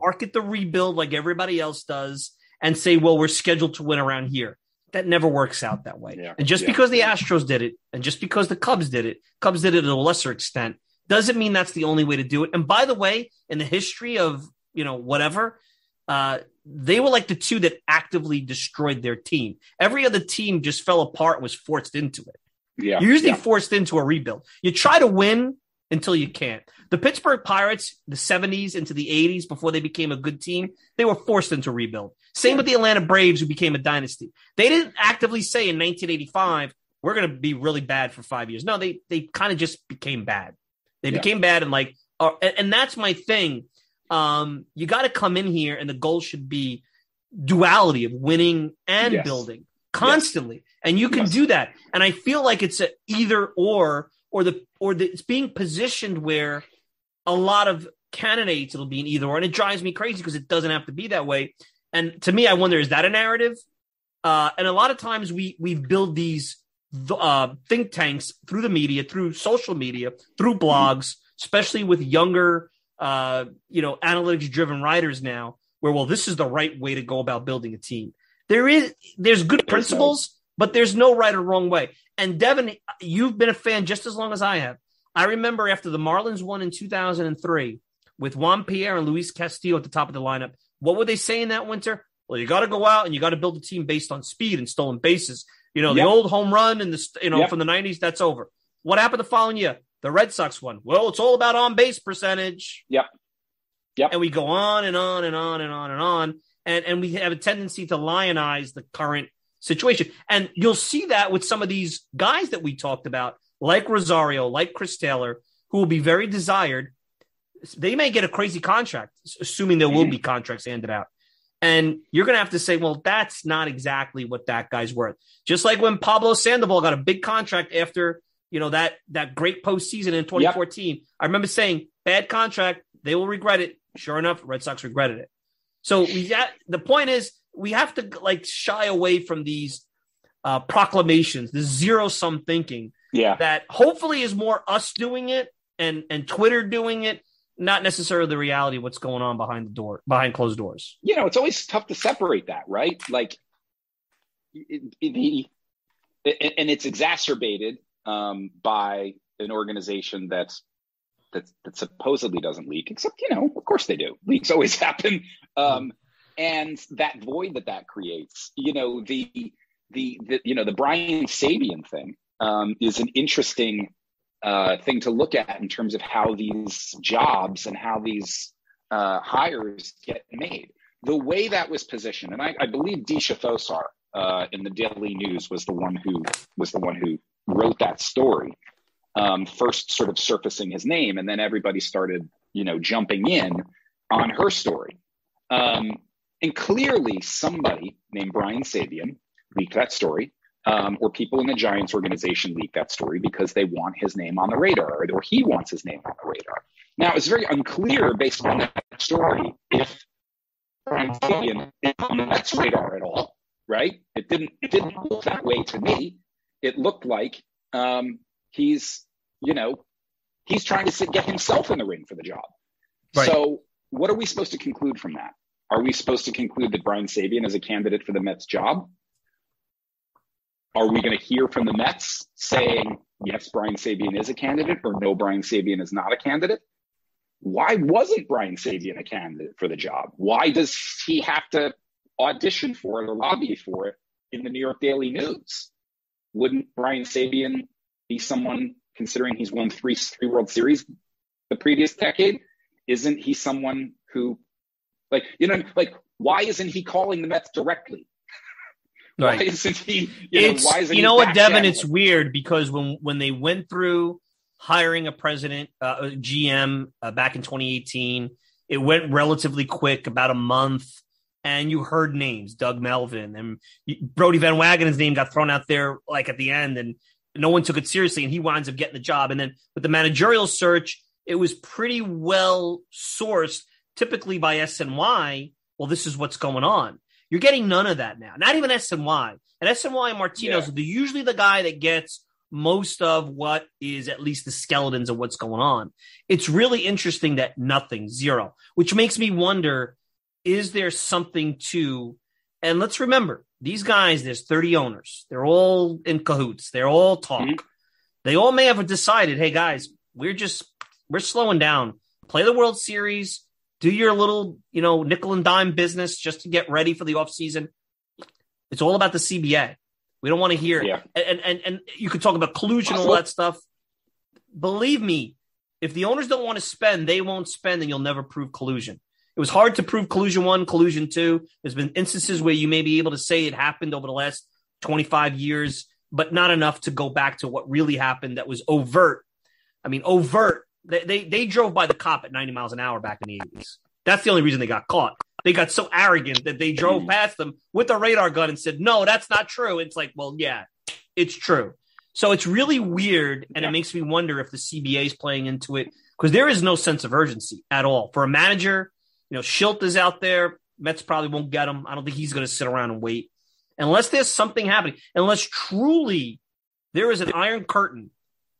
C: market the rebuild like everybody else does, and say, "Well, we're scheduled to win around here." That never works out that way.
D: Yeah.
C: And just
D: Yeah.
C: because the Astros did it, and just because the Cubs did it, Cubs did it to a lesser extent, doesn't mean that's the only way to do it. And by the way, in the history of you know whatever, uh, they were like the two that actively destroyed their team. Every other team just fell apart, was forced into it.
D: Yeah.
C: You're usually
D: yeah.
C: forced into a rebuild. You try to win until you can't. The Pittsburgh Pirates, the 70s into the 80s, before they became a good team, they were forced into rebuild. Same with the Atlanta Braves, who became a dynasty. They didn't actively say in 1985, we're going to be really bad for five years. No, they they kind of just became bad. They
D: Yeah.
C: became bad and like, uh, and, and that's my thing. Um, you got to come in here, and the goal should be duality of winning and
D: Yes.
C: building constantly, and you can
D: Yes.
C: do that. And I feel like it's a either or, or the or the, it's being positioned where a lot of candidates it'll be an either or, and it drives me crazy because it doesn't have to be that way. And to me, I wonder is that a narrative? Uh, and a lot of times we we build these uh, think tanks through the media, through social media, through blogs, especially with younger, uh, you know, analytics driven writers now, where well, this is the right way to go about building a team. There is there's good principles, but there's no right or wrong way. And Devin, you've been a fan just as long as I have. I remember after the Marlins won in 2003 with Juan Pierre and Luis Castillo at the top of the lineup. What were they saying that winter? Well, you got to go out and you got to build a team based on speed and stolen bases. You know,
D: Yep.
C: the old home run and the you know
D: Yep.
C: from the 90s that's over. What happened the following year? The Red Sox won. Well, it's all about on base percentage.
D: Yep. Yep.
C: And we go on and on and on and on and on. And and we have a tendency to lionize the current situation. And you'll see that with some of these guys that we talked about, like Rosario, like Chris Taylor, who will be very desired. They may get a crazy contract, assuming there will be mm-hmm. contracts handed out. And you're going to have to say, well, that's not exactly what that guy's worth. Just like when Pablo Sandoval got a big contract after, you know, that that great postseason in 2014. I remember saying, bad contract, they will regret it. Sure enough, Red Sox regretted it. So we got, the point is, we have to like shy away from these uh, proclamations, the zero sum thinking
D: Yeah.
C: that hopefully is more us doing it and and Twitter doing it, not necessarily the reality of what's going on behind the door, behind closed doors.
D: you know, it's always tough to separate that, right? Like, it, and it's exacerbated um, by an organization that's that that supposedly doesn't leak, except you know, of course they do. Leaks always happen, um, and that void that that creates, you know, the the, the you know the Brian Sabean thing um, is an interesting uh, thing to look at in terms of how these jobs and how these uh, hires get made. The way that was positioned, and I, I believe Disha Thosar uh, in the Daily News was the one who was the one who wrote that story. Um, first, sort of surfacing his name, and then everybody started, you know, jumping in on her story. Um, and clearly, somebody named Brian Sabean leaked that story, um, or people in the Giants organization leaked that story because they want his name on the radar, or he wants his name on the radar. Now, it's very unclear based on that story if Brian Sabean is on the Mets radar at all, right? It didn't. It didn't look that way to me. It looked like um, he's, you know, he's trying to sit, get himself in the ring for the job.
C: Right.
D: So, what are we supposed to conclude from that? Are we supposed to conclude that Brian Sabean is a candidate for the Mets job? Are we going to hear from the Mets saying, yes, Brian Sabean is a candidate or no, Brian Sabean is not a candidate? Why wasn't Brian Sabean a candidate for the job? Why does he have to audition for it or lobby for it in the New York Daily News? Wouldn't Brian Sabean be someone considering he's won three, three World Series the previous decade? isn't he someone who, like, you know, like, why isn't he calling the Mets directly?
C: Right.
D: Why isn't he? You know,
C: it's
D: why isn't
C: you know what, Devin? It's weird because when when they went through hiring a president, uh, a GM uh, back in 2018, it went relatively quick, about a month, and you heard names, Doug Melvin and Brodie Van Wagenen's name got thrown out there like at the end, and no one took it seriously, and he winds up getting the job. And then with the managerial search, it was pretty well sourced, typically by SNY. Well, this is what's going on. You're getting none of that now. Not even SNY. And SNY and Martinez
D: Yeah.
C: are usually the guy that gets most of what is at least the skeletons of what's going on. It's really interesting that nothing, zero, which makes me wonder is there something to, and let's remember, these guys, there's 30 owners. They're all in cahoots. They're all talk.
D: Mhm.
C: They all may have decided, hey guys, we're just, we're slowing down. Play the World Series, do your little, you know, nickel and dime business just to get ready for the offseason. It's all about the CBA. We don't want to hear
D: Yeah.
C: and, and and you could talk about collusion and all that stuff. Believe me, if the owners don't want to spend, they won't spend, and you'll never prove collusion. It was hard to prove collusion one, collusion two. There's been instances where you may be able to say it happened over the last 25 years, but not enough to go back to what really happened that was overt. I mean, overt. They, they, they drove by the cop at 90 miles an hour back in the 80s. That's the only reason they got caught. They got so arrogant that they drove mm. past them with a radar gun and said, No, that's not true. It's like, well, yeah, it's true. So it's really weird, and
D: Yeah.
C: it makes me wonder if the CBA is playing into it because there is no sense of urgency at all for a manager. You know, Shildt is out there. Mets probably won't get him. I don't think he's going to sit around and wait unless there's something happening. Unless truly there is an iron curtain,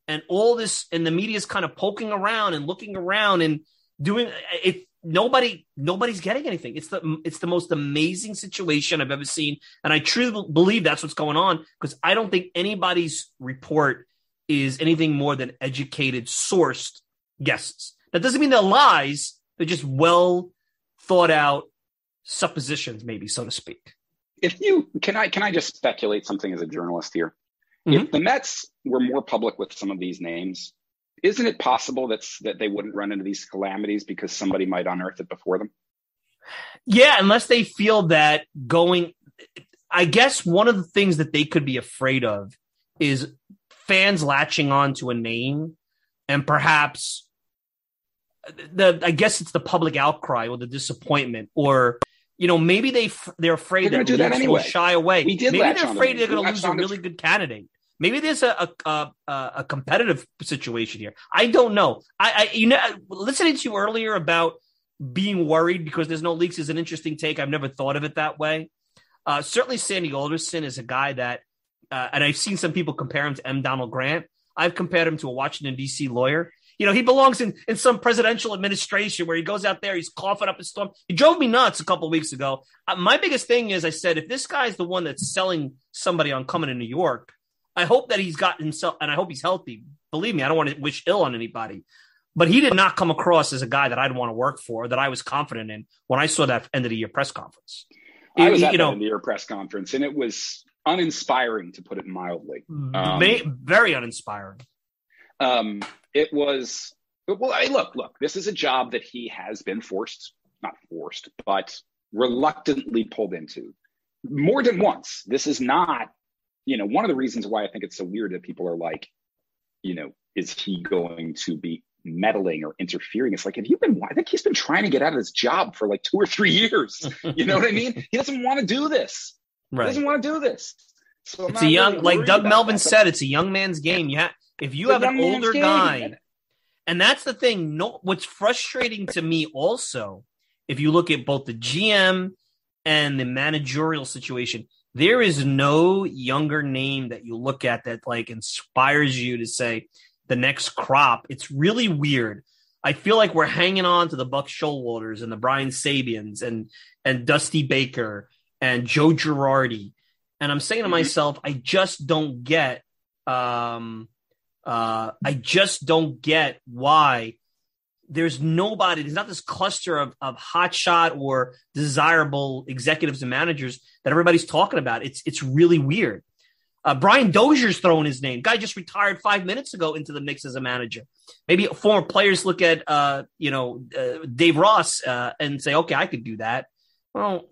C: and all this, and the media is kind of poking around and looking around and doing it. Nobody, nobody's getting anything. It's the it's the most amazing situation I've ever seen, and I truly believe that's what's going on because I don't think anybody's report is anything more than educated, sourced guesses. That doesn't mean they're lies. They're just well thought out suppositions, maybe so to speak.
D: if you can I can I just speculate something as a journalist here?
C: Mhm.
D: If the Mets were more public with some of these names, isn't it possible that's that they wouldn't run into these calamities because somebody might unearth it before them?
C: Yeah, unless they feel that going, I guess one of the things that they could be afraid of is fans latching on to a name and perhaps the, I guess it's the public outcry or the disappointment or, you know, maybe they, they're afraid
D: They're
C: that,
D: do that anyway.
C: will shy away. Maybe they're afraid they're going to lose a really good candidate. Maybe there's a, a, a, a competitive situation here. I don't know. I, I, you know, listening to you earlier about being worried because there's no leaks is an interesting take. I've never thought of it that way. Uh, certainly, Sandy Alderson is a guy that, uh, and I've seen some people compare him to M. Donald Grant. I've compared him to a Washington D.C. lawyer. You know, he belongs in in some presidential administration where he goes out there, he's coughing up a storm. He drove me nuts a couple of weeks ago. Uh, my biggest thing is, I said, if this guy's the one that's selling somebody on coming to New York, I hope that he's got himself, and I hope he's healthy. Believe me, I don't want to wish ill on anybody. But he did not come across as a guy that I'd want to work for, that I was confident in when I saw that end of the year press conference.
D: I was at
C: you know,
D: in the year press conference, and it was uninspiring to put it mildly. Um,
C: ma- very uninspiring.
D: Um, it was well. I look, look. This is a job that he has been forced, not forced, but reluctantly pulled into more than once. This is not, you know, one of the reasons why I think it's so weird that people are like, you know, is he going to be meddling or interfering? It's like, have you been? I think he's been trying to get out of his job for like two or three years. You know what I mean? He doesn't want to do this.
C: right.
D: He doesn't want to do this. So
C: It's a young,
D: really
C: like Doug Melvin
D: that.
C: said, it's a young man's game. You have, if you
D: a
C: have an older guy, and that's the thing. No, what's frustrating to me also, if you look at both the GM and the managerial situation, there is no younger name that you look at that like inspires you to say the next crop. It's really weird. I feel like we're hanging on to the Buck Showalters and the Brian Sabeans and and Dusty Baker and Joe Girardi. And I'm saying to
D: Mhm.
C: myself, I just don't get um uh I just don't get why there's nobody, there's not this cluster of of hotshot or desirable executives and managers that everybody's talking about. It's it's really weird. Uh, Brian Dozier's throwing his name. Guy just retired five minutes ago into the mix as a manager. Maybe former players look at, uh, you know, uh, Dave Ross uh, and say, okay, I could do that. Well,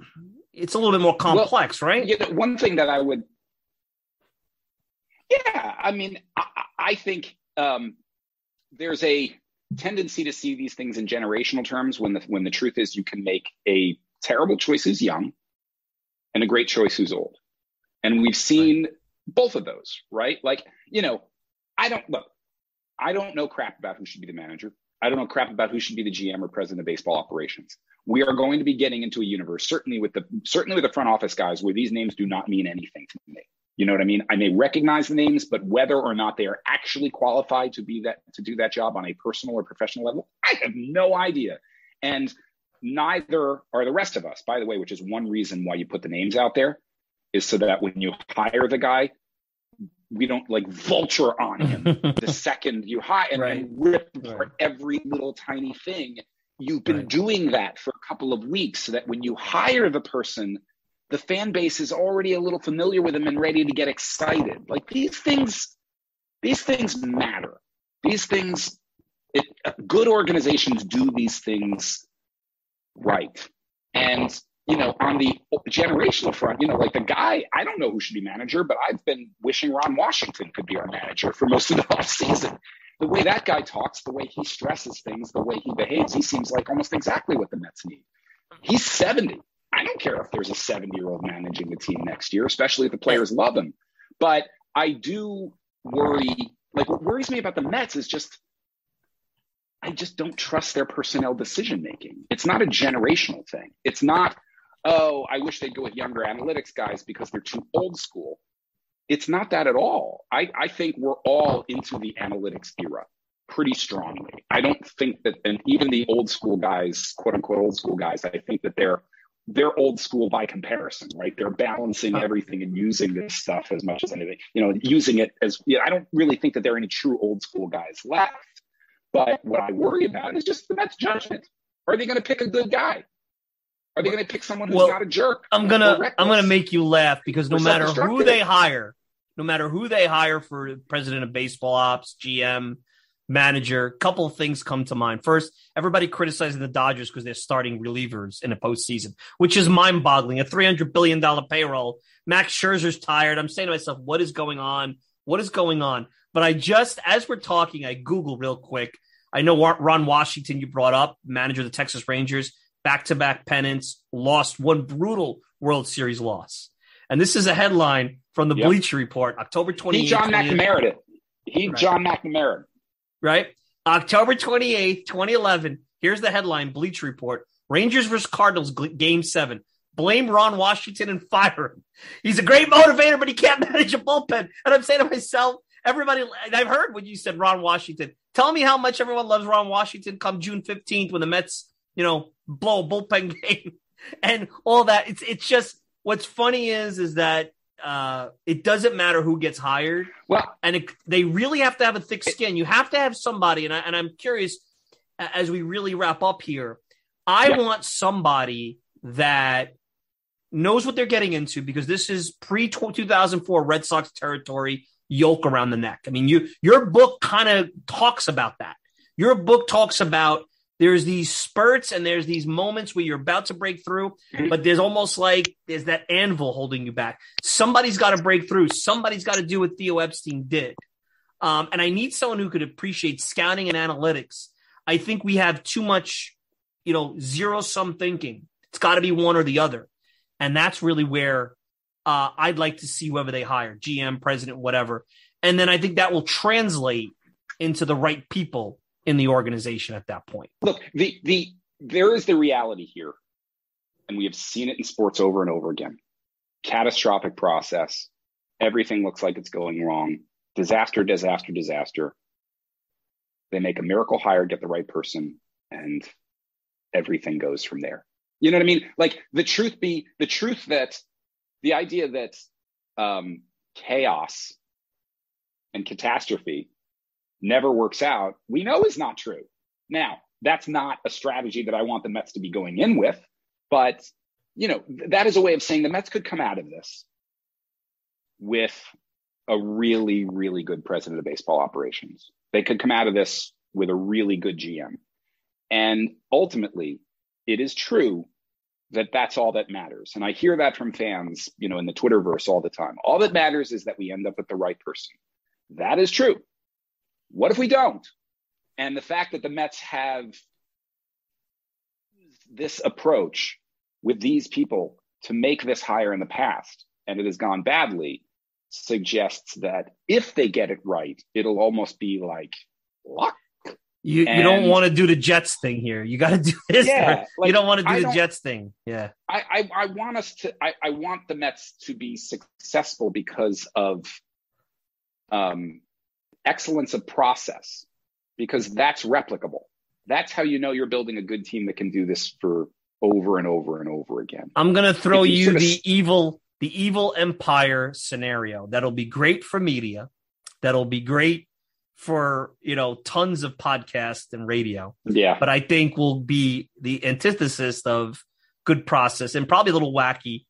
C: it's a little bit more complex, well, right?
D: You know, one thing that I would, yeah, I mean, I, I think um, there's a tendency to see these things in generational terms when the when the truth is you can make a terrible choice who's young and a great choice who's old. And we've seen right. both of those, right? Like, you know, I don't look, I don't know crap about who should be the manager. I don't know crap about who should be the GM or president of baseball operations. We are going to be getting into a universe, certainly with the certainly with the front office guys, where these names do not mean anything to me. You know what I mean? I may recognize the names, but whether or not they are actually qualified to be that to do that job on a personal or professional level, I have no idea. And neither are the rest of us, by the way, which is one reason why you put the names out there, is so that when you hire the guy, we don't like vulture on him the second you hire and, right. and rip right. for every little tiny thing. You've been right. doing that for a couple of weeks so that when you hire the person, the fan base is already a little familiar with them and ready to get excited. Like these things, these things matter. These things, it, good organizations do these things right. And, you know, on the generational front, you know, like the guy, I don't know who should be manager, but I've been wishing Ron Washington could be our manager for most of the offseason. The way that guy talks, the way he stresses things, the way he behaves, he seems like almost exactly what the Mets need. He's 70. I don't care if there's a 70 year old managing the team next year, especially if the players love him. But I do worry, like, what worries me about the Mets is just I just don't trust their personnel decision making. It's not a generational thing. It's not, oh, I wish they'd go with younger analytics guys because they're too old school. It's not that at all. I, I think we're all into the analytics era pretty strongly. I don't think that, and even the old school guys, quote unquote old school guys, I think that they're they're old school by comparison, right? They're balancing everything and using this stuff as much as anything, you know, using it as, you know, I don't really think that there are any true old school guys left. But what I worry about is just the Mets' judgment. Are they going to pick a good guy? Are they going to pick someone who's well, not a jerk?
C: I'm gonna I'm gonna make you laugh because no matter who they hire, no matter who they hire for president of baseball ops, GM, manager, a couple of things come to mind. First, everybody criticizing the Dodgers because they're starting relievers in a postseason, which is mind boggling. A $300 billion payroll. Max Scherzer's tired. I'm saying to myself, what is going on? What is going on? But I just, as we're talking, I Google real quick. I know Ron Washington, you brought up, manager of the Texas Rangers, back to back pennants, lost one brutal World Series loss. And this is a headline from the yep. Bleacher Report, October 28th.
D: He John McNamara He right. John McNamara.
C: Right? October 28th, 2011. Here's the headline Bleach Report Rangers versus Cardinals, game seven. Blame Ron Washington and fire him. He's a great motivator, but he can't manage a bullpen. And I'm saying to myself, everybody, I've heard when you said Ron Washington. Tell me how much everyone loves Ron Washington come June 15th when the Mets, you know, blow a bullpen game and all that. It's it's just what's funny is is that uh, it doesn't matter who gets hired.
D: Well,
C: and it, they really have to have a thick skin. You have to have somebody, and I, and I'm curious as we really wrap up here. I yeah. want somebody that knows what they're getting into because this is pre 2004 Red Sox territory yoke around the neck. I mean, you your book kind of talks about that. Your book talks about there's these spurts and there's these moments where you're about to break through, mm-hmm. but there's almost like there's that anvil holding you back. Somebody's got to break through. Somebody's got to do what Theo Epstein did. Um, and I need someone who could appreciate scouting and analytics. I think we have too much, you know, zero sum thinking. It's got to be one or the other. And that's really where uh, I'd like to see whoever they hire, GM, president, whatever. And then I think that will translate into the right people in the organization at that point.
D: Look, the the there is the reality here, and we have seen it in sports over and over again. Catastrophic process. Everything looks like it's going wrong. Disaster, disaster, disaster. They make a miracle hire, get the right person, and everything goes from there. You know what I mean? Like the truth be the truth that the idea that um, chaos and catastrophe never works out, we know is not true. Now, that's not a strategy that I want the Mets to be going in with, but you know, that is a way of saying the Mets could come out of this with a really, really good president of baseball operations. They could come out of this with a really good GM. And ultimately, it is true that that's all that matters. And I hear that from fans, you know, in the Twitterverse all the time. All that matters is that we end up with the right person. That is true. What if we don't? And the fact that the Mets have this approach with these people to make this hire in the past, and it has gone badly, suggests that if they get it right, it'll almost be like luck.
C: You, you don't want to do the Jets thing here. You got to do this. Yeah, like, you don't want to do I the Jets thing. Yeah.
D: I, I, I want us to, I, I want the Mets to be successful because of um, excellence of process, because that's replicable. That's how you know you're building a good team that can do this for over and over and over again.
C: I'm going to throw you, you the evil the evil empire scenario. That'll be great for media. That'll be great for, you know, tons of podcasts and radio.
D: Yeah.
C: But I think will be the antithesis of good process and probably a little wacky.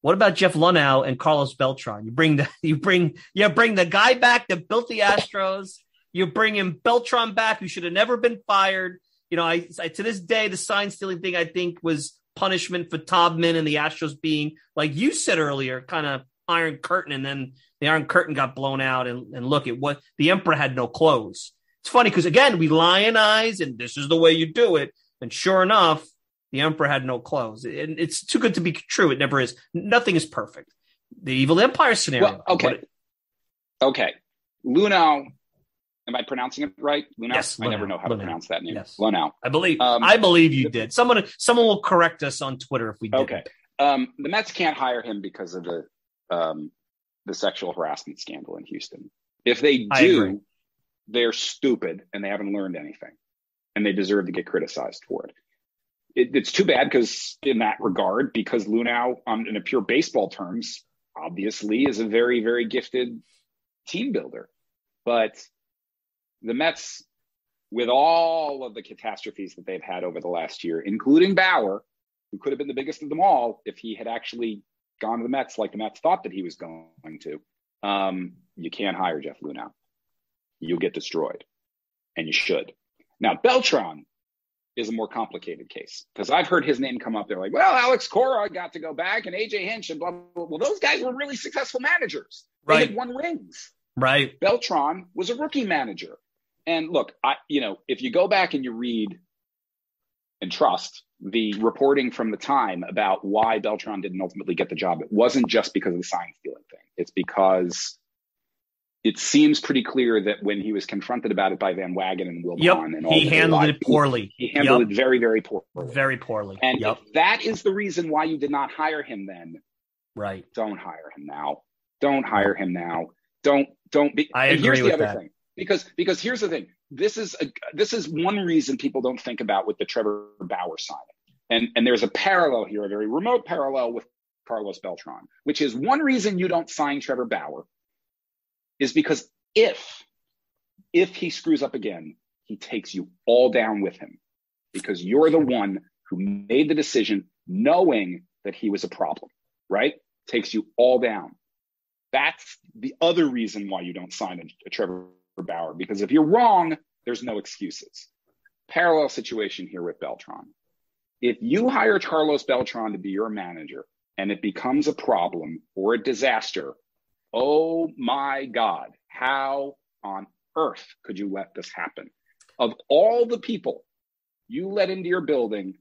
C: What about Jeff Luhnow and Carlos Beltran? You bring the you bring you bring the guy back that built the Astros. You bring him Beltran back, who should have never been fired. You know, I, I to this day the sign stealing thing I think was punishment for Taubman and the Astros being, like you said earlier, kind of Iron Curtain, and then the Iron Curtain got blown out. And, and look at what the Emperor had no clothes. It's funny because again, we lionize, and this is the way you do it. And sure enough, the Emperor had no clothes. And it's too good to be true. It never is. Nothing is perfect. The Evil Empire scenario.
D: Well, okay. okay. Luhnow Am I pronouncing it right? Luhnow?
C: Yes.
D: I never know how to pronounce that name.
C: Yes.
D: Luhnow.
C: I believe. Um, I believe you did. Someone, someone will correct us on Twitter if we did.
D: Okay. Um, the Mets can't hire him because of the um, the sexual harassment scandal in Houston. If they do, they're stupid and they haven't learned anything, and they deserve to get criticized for it. It it's too bad because in that regard, because Luhnow, um, in a pure baseball terms, obviously is a very, very gifted team builder, but the Mets, with all of the catastrophes that they've had over the last year, including Bauer, who could have been the biggest of them all if he had actually gone to the Mets like the Mets thought that he was going to, um, you can't hire Jeff Luhnow. You'll get destroyed, and you should. Now, Beltran is a more complicated case because I've heard his name come up. They're like, well, Alex Cora got to go back and AJ Hinch and blah, blah, blah. Well, those guys were really successful managers. They right. had won rings.
C: Right.
D: Beltran was a rookie manager. And look, I you know, if you go back and you read and trust the reporting from the time about why Beltran didn't ultimately get the job, it wasn't just because of the sign stealing thing. It's because it seems pretty clear that when he was confronted about it by Van Wagenen and Will
C: yep.
D: and
C: all he handled it poorly.
D: He, he handled
C: yep.
D: it very, very poorly.
C: Very poorly.
D: And
C: yep.
D: if that is the reason why you did not hire him then,
C: right?
D: Don't hire him now. Don't hire him now. Don't don't be.
C: I agree
D: here's
C: with
D: the other
C: that.
D: thing because because here's the thing this is a, this is one reason people don't think about with the Trevor Bauer signing and and there's a parallel here a very remote parallel with Carlos Beltran which is one reason you don't sign Trevor Bauer is because if if he screws up again he takes you all down with him because you're the one who made the decision knowing that he was a problem right takes you all down that's the other reason why you don't sign a, a Trevor Bauer because if you're wrong, there's no excuses. Parallel situation here with Beltran. If you hire Carlos Beltran to be your manager and it becomes a problem or a disaster, oh my God, how on earth could you let this happen? Of all the people you let into your building,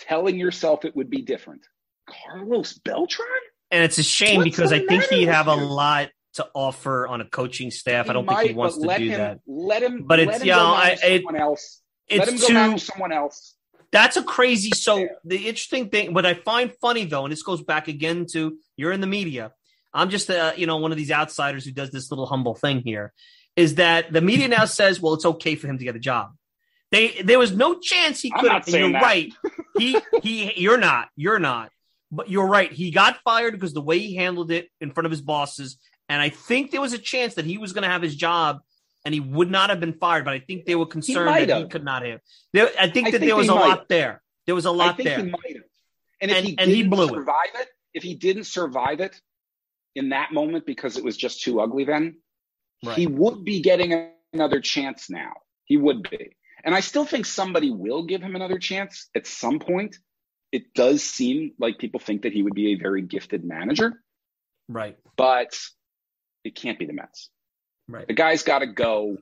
D: telling yourself it would be different, Carlos Beltran?
C: And it's a shame What's because I think he'd have a lot to offer on a coaching staff.
D: He
C: I don't
D: might,
C: think he wants to
D: do
C: him, that.
D: Let him.
C: But it's
D: yeah,
C: I,
D: someone else. Let him go too, manage someone else.
C: That's a crazy. So yeah. the interesting thing, what I find funny though, and this goes back again to you're in the media. I'm just uh, you know one of these outsiders who does this little humble thing here. Is that the media now says, well, it's okay for him to get a job. They there was no chance he could. And you're
D: that.
C: right. He he. You're not. You're not. But you're right. He got fired because the way he handled it in front of his bosses and I think there was a chance that he was going to have his job and he would not have been fired. But I think they were concerned he that have. he could not have. There, I think I that think there was a lot there. There was a lot
D: I think
C: there.
D: He might have. And if and, he, and he blew survive it. it, if he didn't survive it, in that moment because it was just too ugly then.
C: Right.
D: He would be getting another chance now. He would be. And I still think somebody will give him another chance at some point. It does seem like people think that he would be a very gifted manager,
C: Right.
D: but it can't be the Mets.
C: Right.
D: The guy's got to go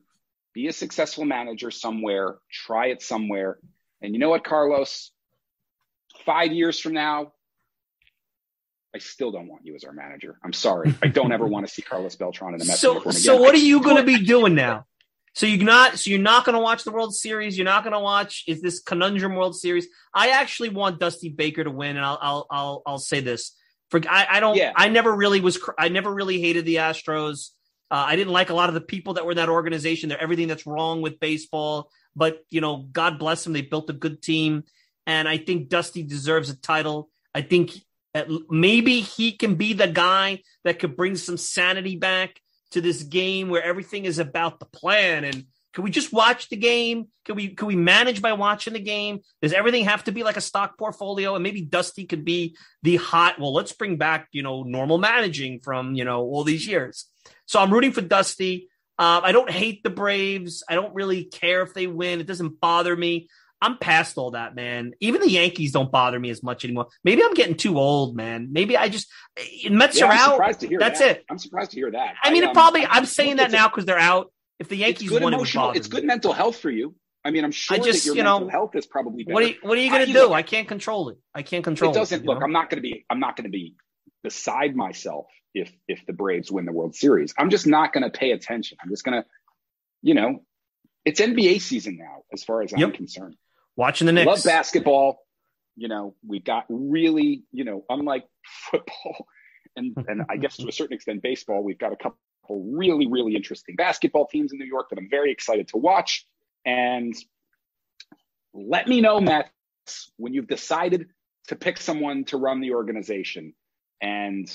D: be a successful manager somewhere, try it somewhere. And you know what, Carlos? Five years from now, I still don't want you as our manager. I'm sorry. I don't ever want to see Carlos Beltran in a Mets
C: So,
D: uniform again.
C: so what
D: I
C: are you going to be doing now? So you're not, so you're not going to watch the World Series. You're not going to watch is this conundrum World Series. I actually want Dusty Baker to win, and I'll, I'll, I'll, I'll say this: for I, I don't,
D: Yeah.
C: I never really was, I never really hated the Astros. Uh, I didn't like a lot of the people that were in that organization. They're everything that's wrong with baseball, but you know, God bless them. They built a good team, and I think Dusty deserves a title. I think maybe he can be the guy that could bring some sanity back to this game where everything is about the plan and can we just watch the game? Can we can we manage by watching the game? Does everything have to be like a stock portfolio? And maybe Dusty could be the hot. Well, let's bring back you know normal managing from you know all these years. So I'm rooting for Dusty. Uh, I don't hate the Braves. I don't really care if they win. It doesn't bother me. I'm past all that, man. Even the Yankees don't bother me as much anymore. Maybe I'm getting too old, man. Maybe I just Mets
D: Yeah,
C: are
D: I'm
C: out.
D: surprised to hear
C: That's
D: that.
C: it.
D: I'm surprised to hear that.
C: I mean, it
D: um,
C: probably. I'm saying that now because they're out. If the
D: It's
C: Yankees
D: good
C: won,
D: emotional.
C: bother
D: It's good mental health for you. I mean, I'm sure
C: just,
D: that your
C: you know,
D: mental health is probably better.
C: What are you, what are you going
D: I-
C: to do?
D: look,
C: I can't control it. I can't control
D: it doesn't
C: you
D: look.
C: know?
D: I'm not going to be. I'm not going to be beside myself if if the Braves win the World Series. I'm just not going to pay attention. I'm just going to, you know, it's NBA season now, as far as I'm concerned.
C: Watching the Knicks.
D: love basketball. You know, we've got really, you know, unlike football and and I guess to a certain extent baseball, we've got a couple really, really interesting basketball teams in New York that I'm very excited to watch. And let me know, Mets, when you've decided to pick someone to run the organization, and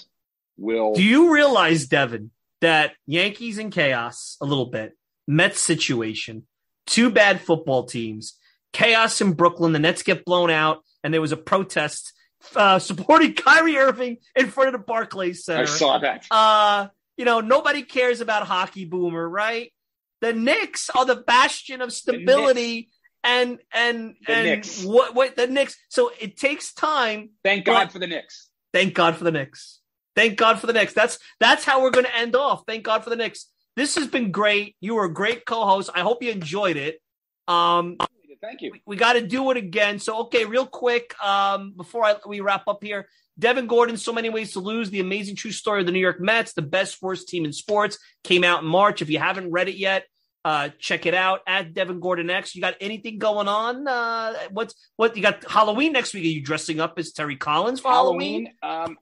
D: we'll.
C: Do you realize, Devin, that Yankees in chaos a little bit, Mets situation, two bad football teams, chaos in Brooklyn, the Nets get blown out, and there was a protest uh, supporting Kyrie Irving in front of the Barclays Center.
D: I saw that.
C: uh, you know, nobody cares about hockey boomer, right? The Knicks are the bastion of stability and and
D: The
C: and
D: Knicks.
C: what what the Knicks. So it takes time.
D: Thank God for the Knicks.
C: Thank God for the Knicks. Thank God for the Knicks. That's that's how we're going to end off. Thank God for the Knicks. This has been great. You were a great co-host. I hope you enjoyed it. Um,
D: Thank you.
C: we got to do it again. So, okay, real quick, um, before I, we wrap up here, Devin Gordon, So Many Ways to Lose, the amazing true story of the New York Mets, the best worst team in sports, came out in March. If you haven't read it yet, uh, check it out at Devin Gordon X. You got anything going on? Uh, what's what you got? Halloween next week. Are you dressing up as Terry Collins for Halloween?
D: Halloween. Um,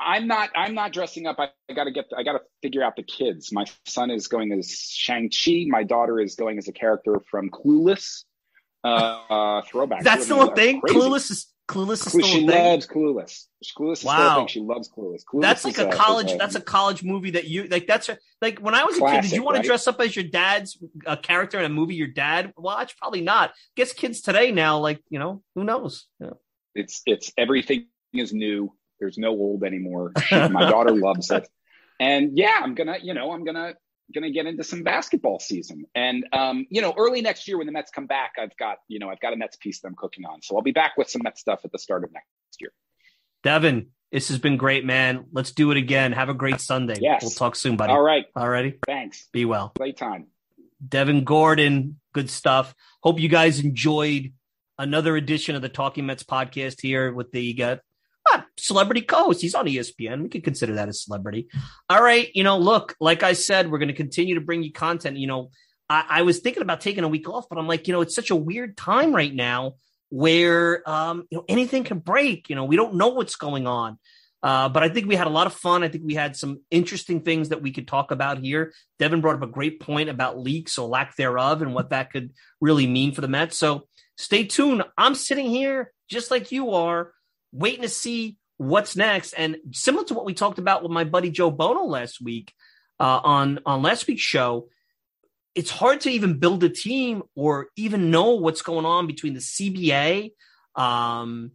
D: I'm not. I'm not dressing up. I, I got to get. I got to figure out the kids. My son is going as Shang Chi. My daughter is going as a character from Clueless. Uh, throwback.
C: That's still a thing.
D: crazy.
C: Clueless is Clueless is
D: Clue-
C: still
D: she
C: a thing.
D: loves Clueless. Clueless is still a
C: Wow.
D: thing. She loves Clueless. Clueless
C: That's like a
D: is
C: college. That's a college movie that you like. That's a, like when I was a kid. Did you want
D: right?
C: to dress up as your dad's uh, character in a movie your dad watched? Probably not. Guess kids today now, like you know, who knows? Yeah.
D: It's it's everything is new. There's no old anymore. She- my daughter loves it, and yeah, I'm gonna you know I'm gonna gonna get into some basketball season. And um, you know, early next year when the Mets come back, I've got you know I've got a Mets piece that I'm cooking on, so I'll be back with some Mets stuff at the start of next year.
C: Devin, this has been great, man. Let's do it again. Have a great Sunday.
D: Yes.
C: We'll talk soon, buddy.
D: All right,
C: Alrighty.
D: thanks.
C: Be well.
D: Playtime.
C: Devin Gordon, good stuff. Hope you guys enjoyed another edition of the Talking Mets podcast here with the uh, celebrity co-host. He's on ESPN. We could consider that a celebrity. All right, you know, look, like I said, we're going to continue to bring you content. You know, I, I was thinking about taking a week off, but I'm like, you know, it's such a weird time right now where um, you know anything can break. You know, we don't know what's going on. Uh, but I think we had a lot of fun. I think we had some interesting things that we could talk about here. Devin brought up a great point about leaks or lack thereof and what that could really mean for the Mets. So stay tuned. I'm sitting here just like you are, waiting to see what's next. And similar to what we talked about with my buddy Joe Bono last week uh, on on last week's show, it's hard to even build a team or even know what's going on between the CBA. Um,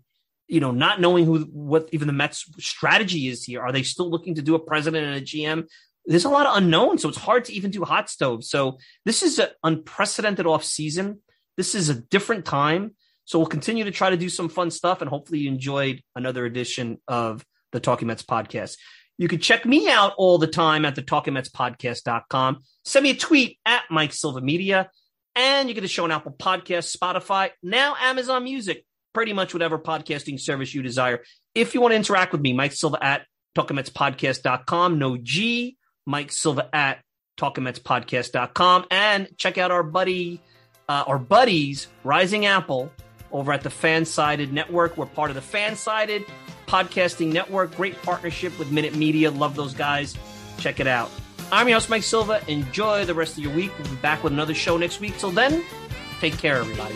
E: you know, not knowing who what even the Mets strategy is here. Are they still looking to do a president and a GM? There's a lot of unknown, so it's hard to even do hot stove. So this is an unprecedented off season. This is a different time. So we'll continue to try to do some fun stuff, and hopefully you enjoyed another edition of the Talking Mets podcast. You can check me out all the time at the talkingmetspodcast.com. Send me a tweet at Mike Silva Media, and you get the show on Apple Podcasts, Spotify, now Amazon Music pretty much whatever podcasting service you desire. If you want to interact with me, Mike Silva at talkingmetspodcast.com. No G, Mike Silva at talkingmetspodcast.com. And check out our buddy, uh, our buddies, Rising Apple, over at the Fansided Network. We're part of the Fansided Podcasting Network. Great partnership with Minute Media. Love those guys. Check it out. I'm your host, Mike Silva. Enjoy the rest of your week. We'll be back with another show next week. Till then, take care, everybody.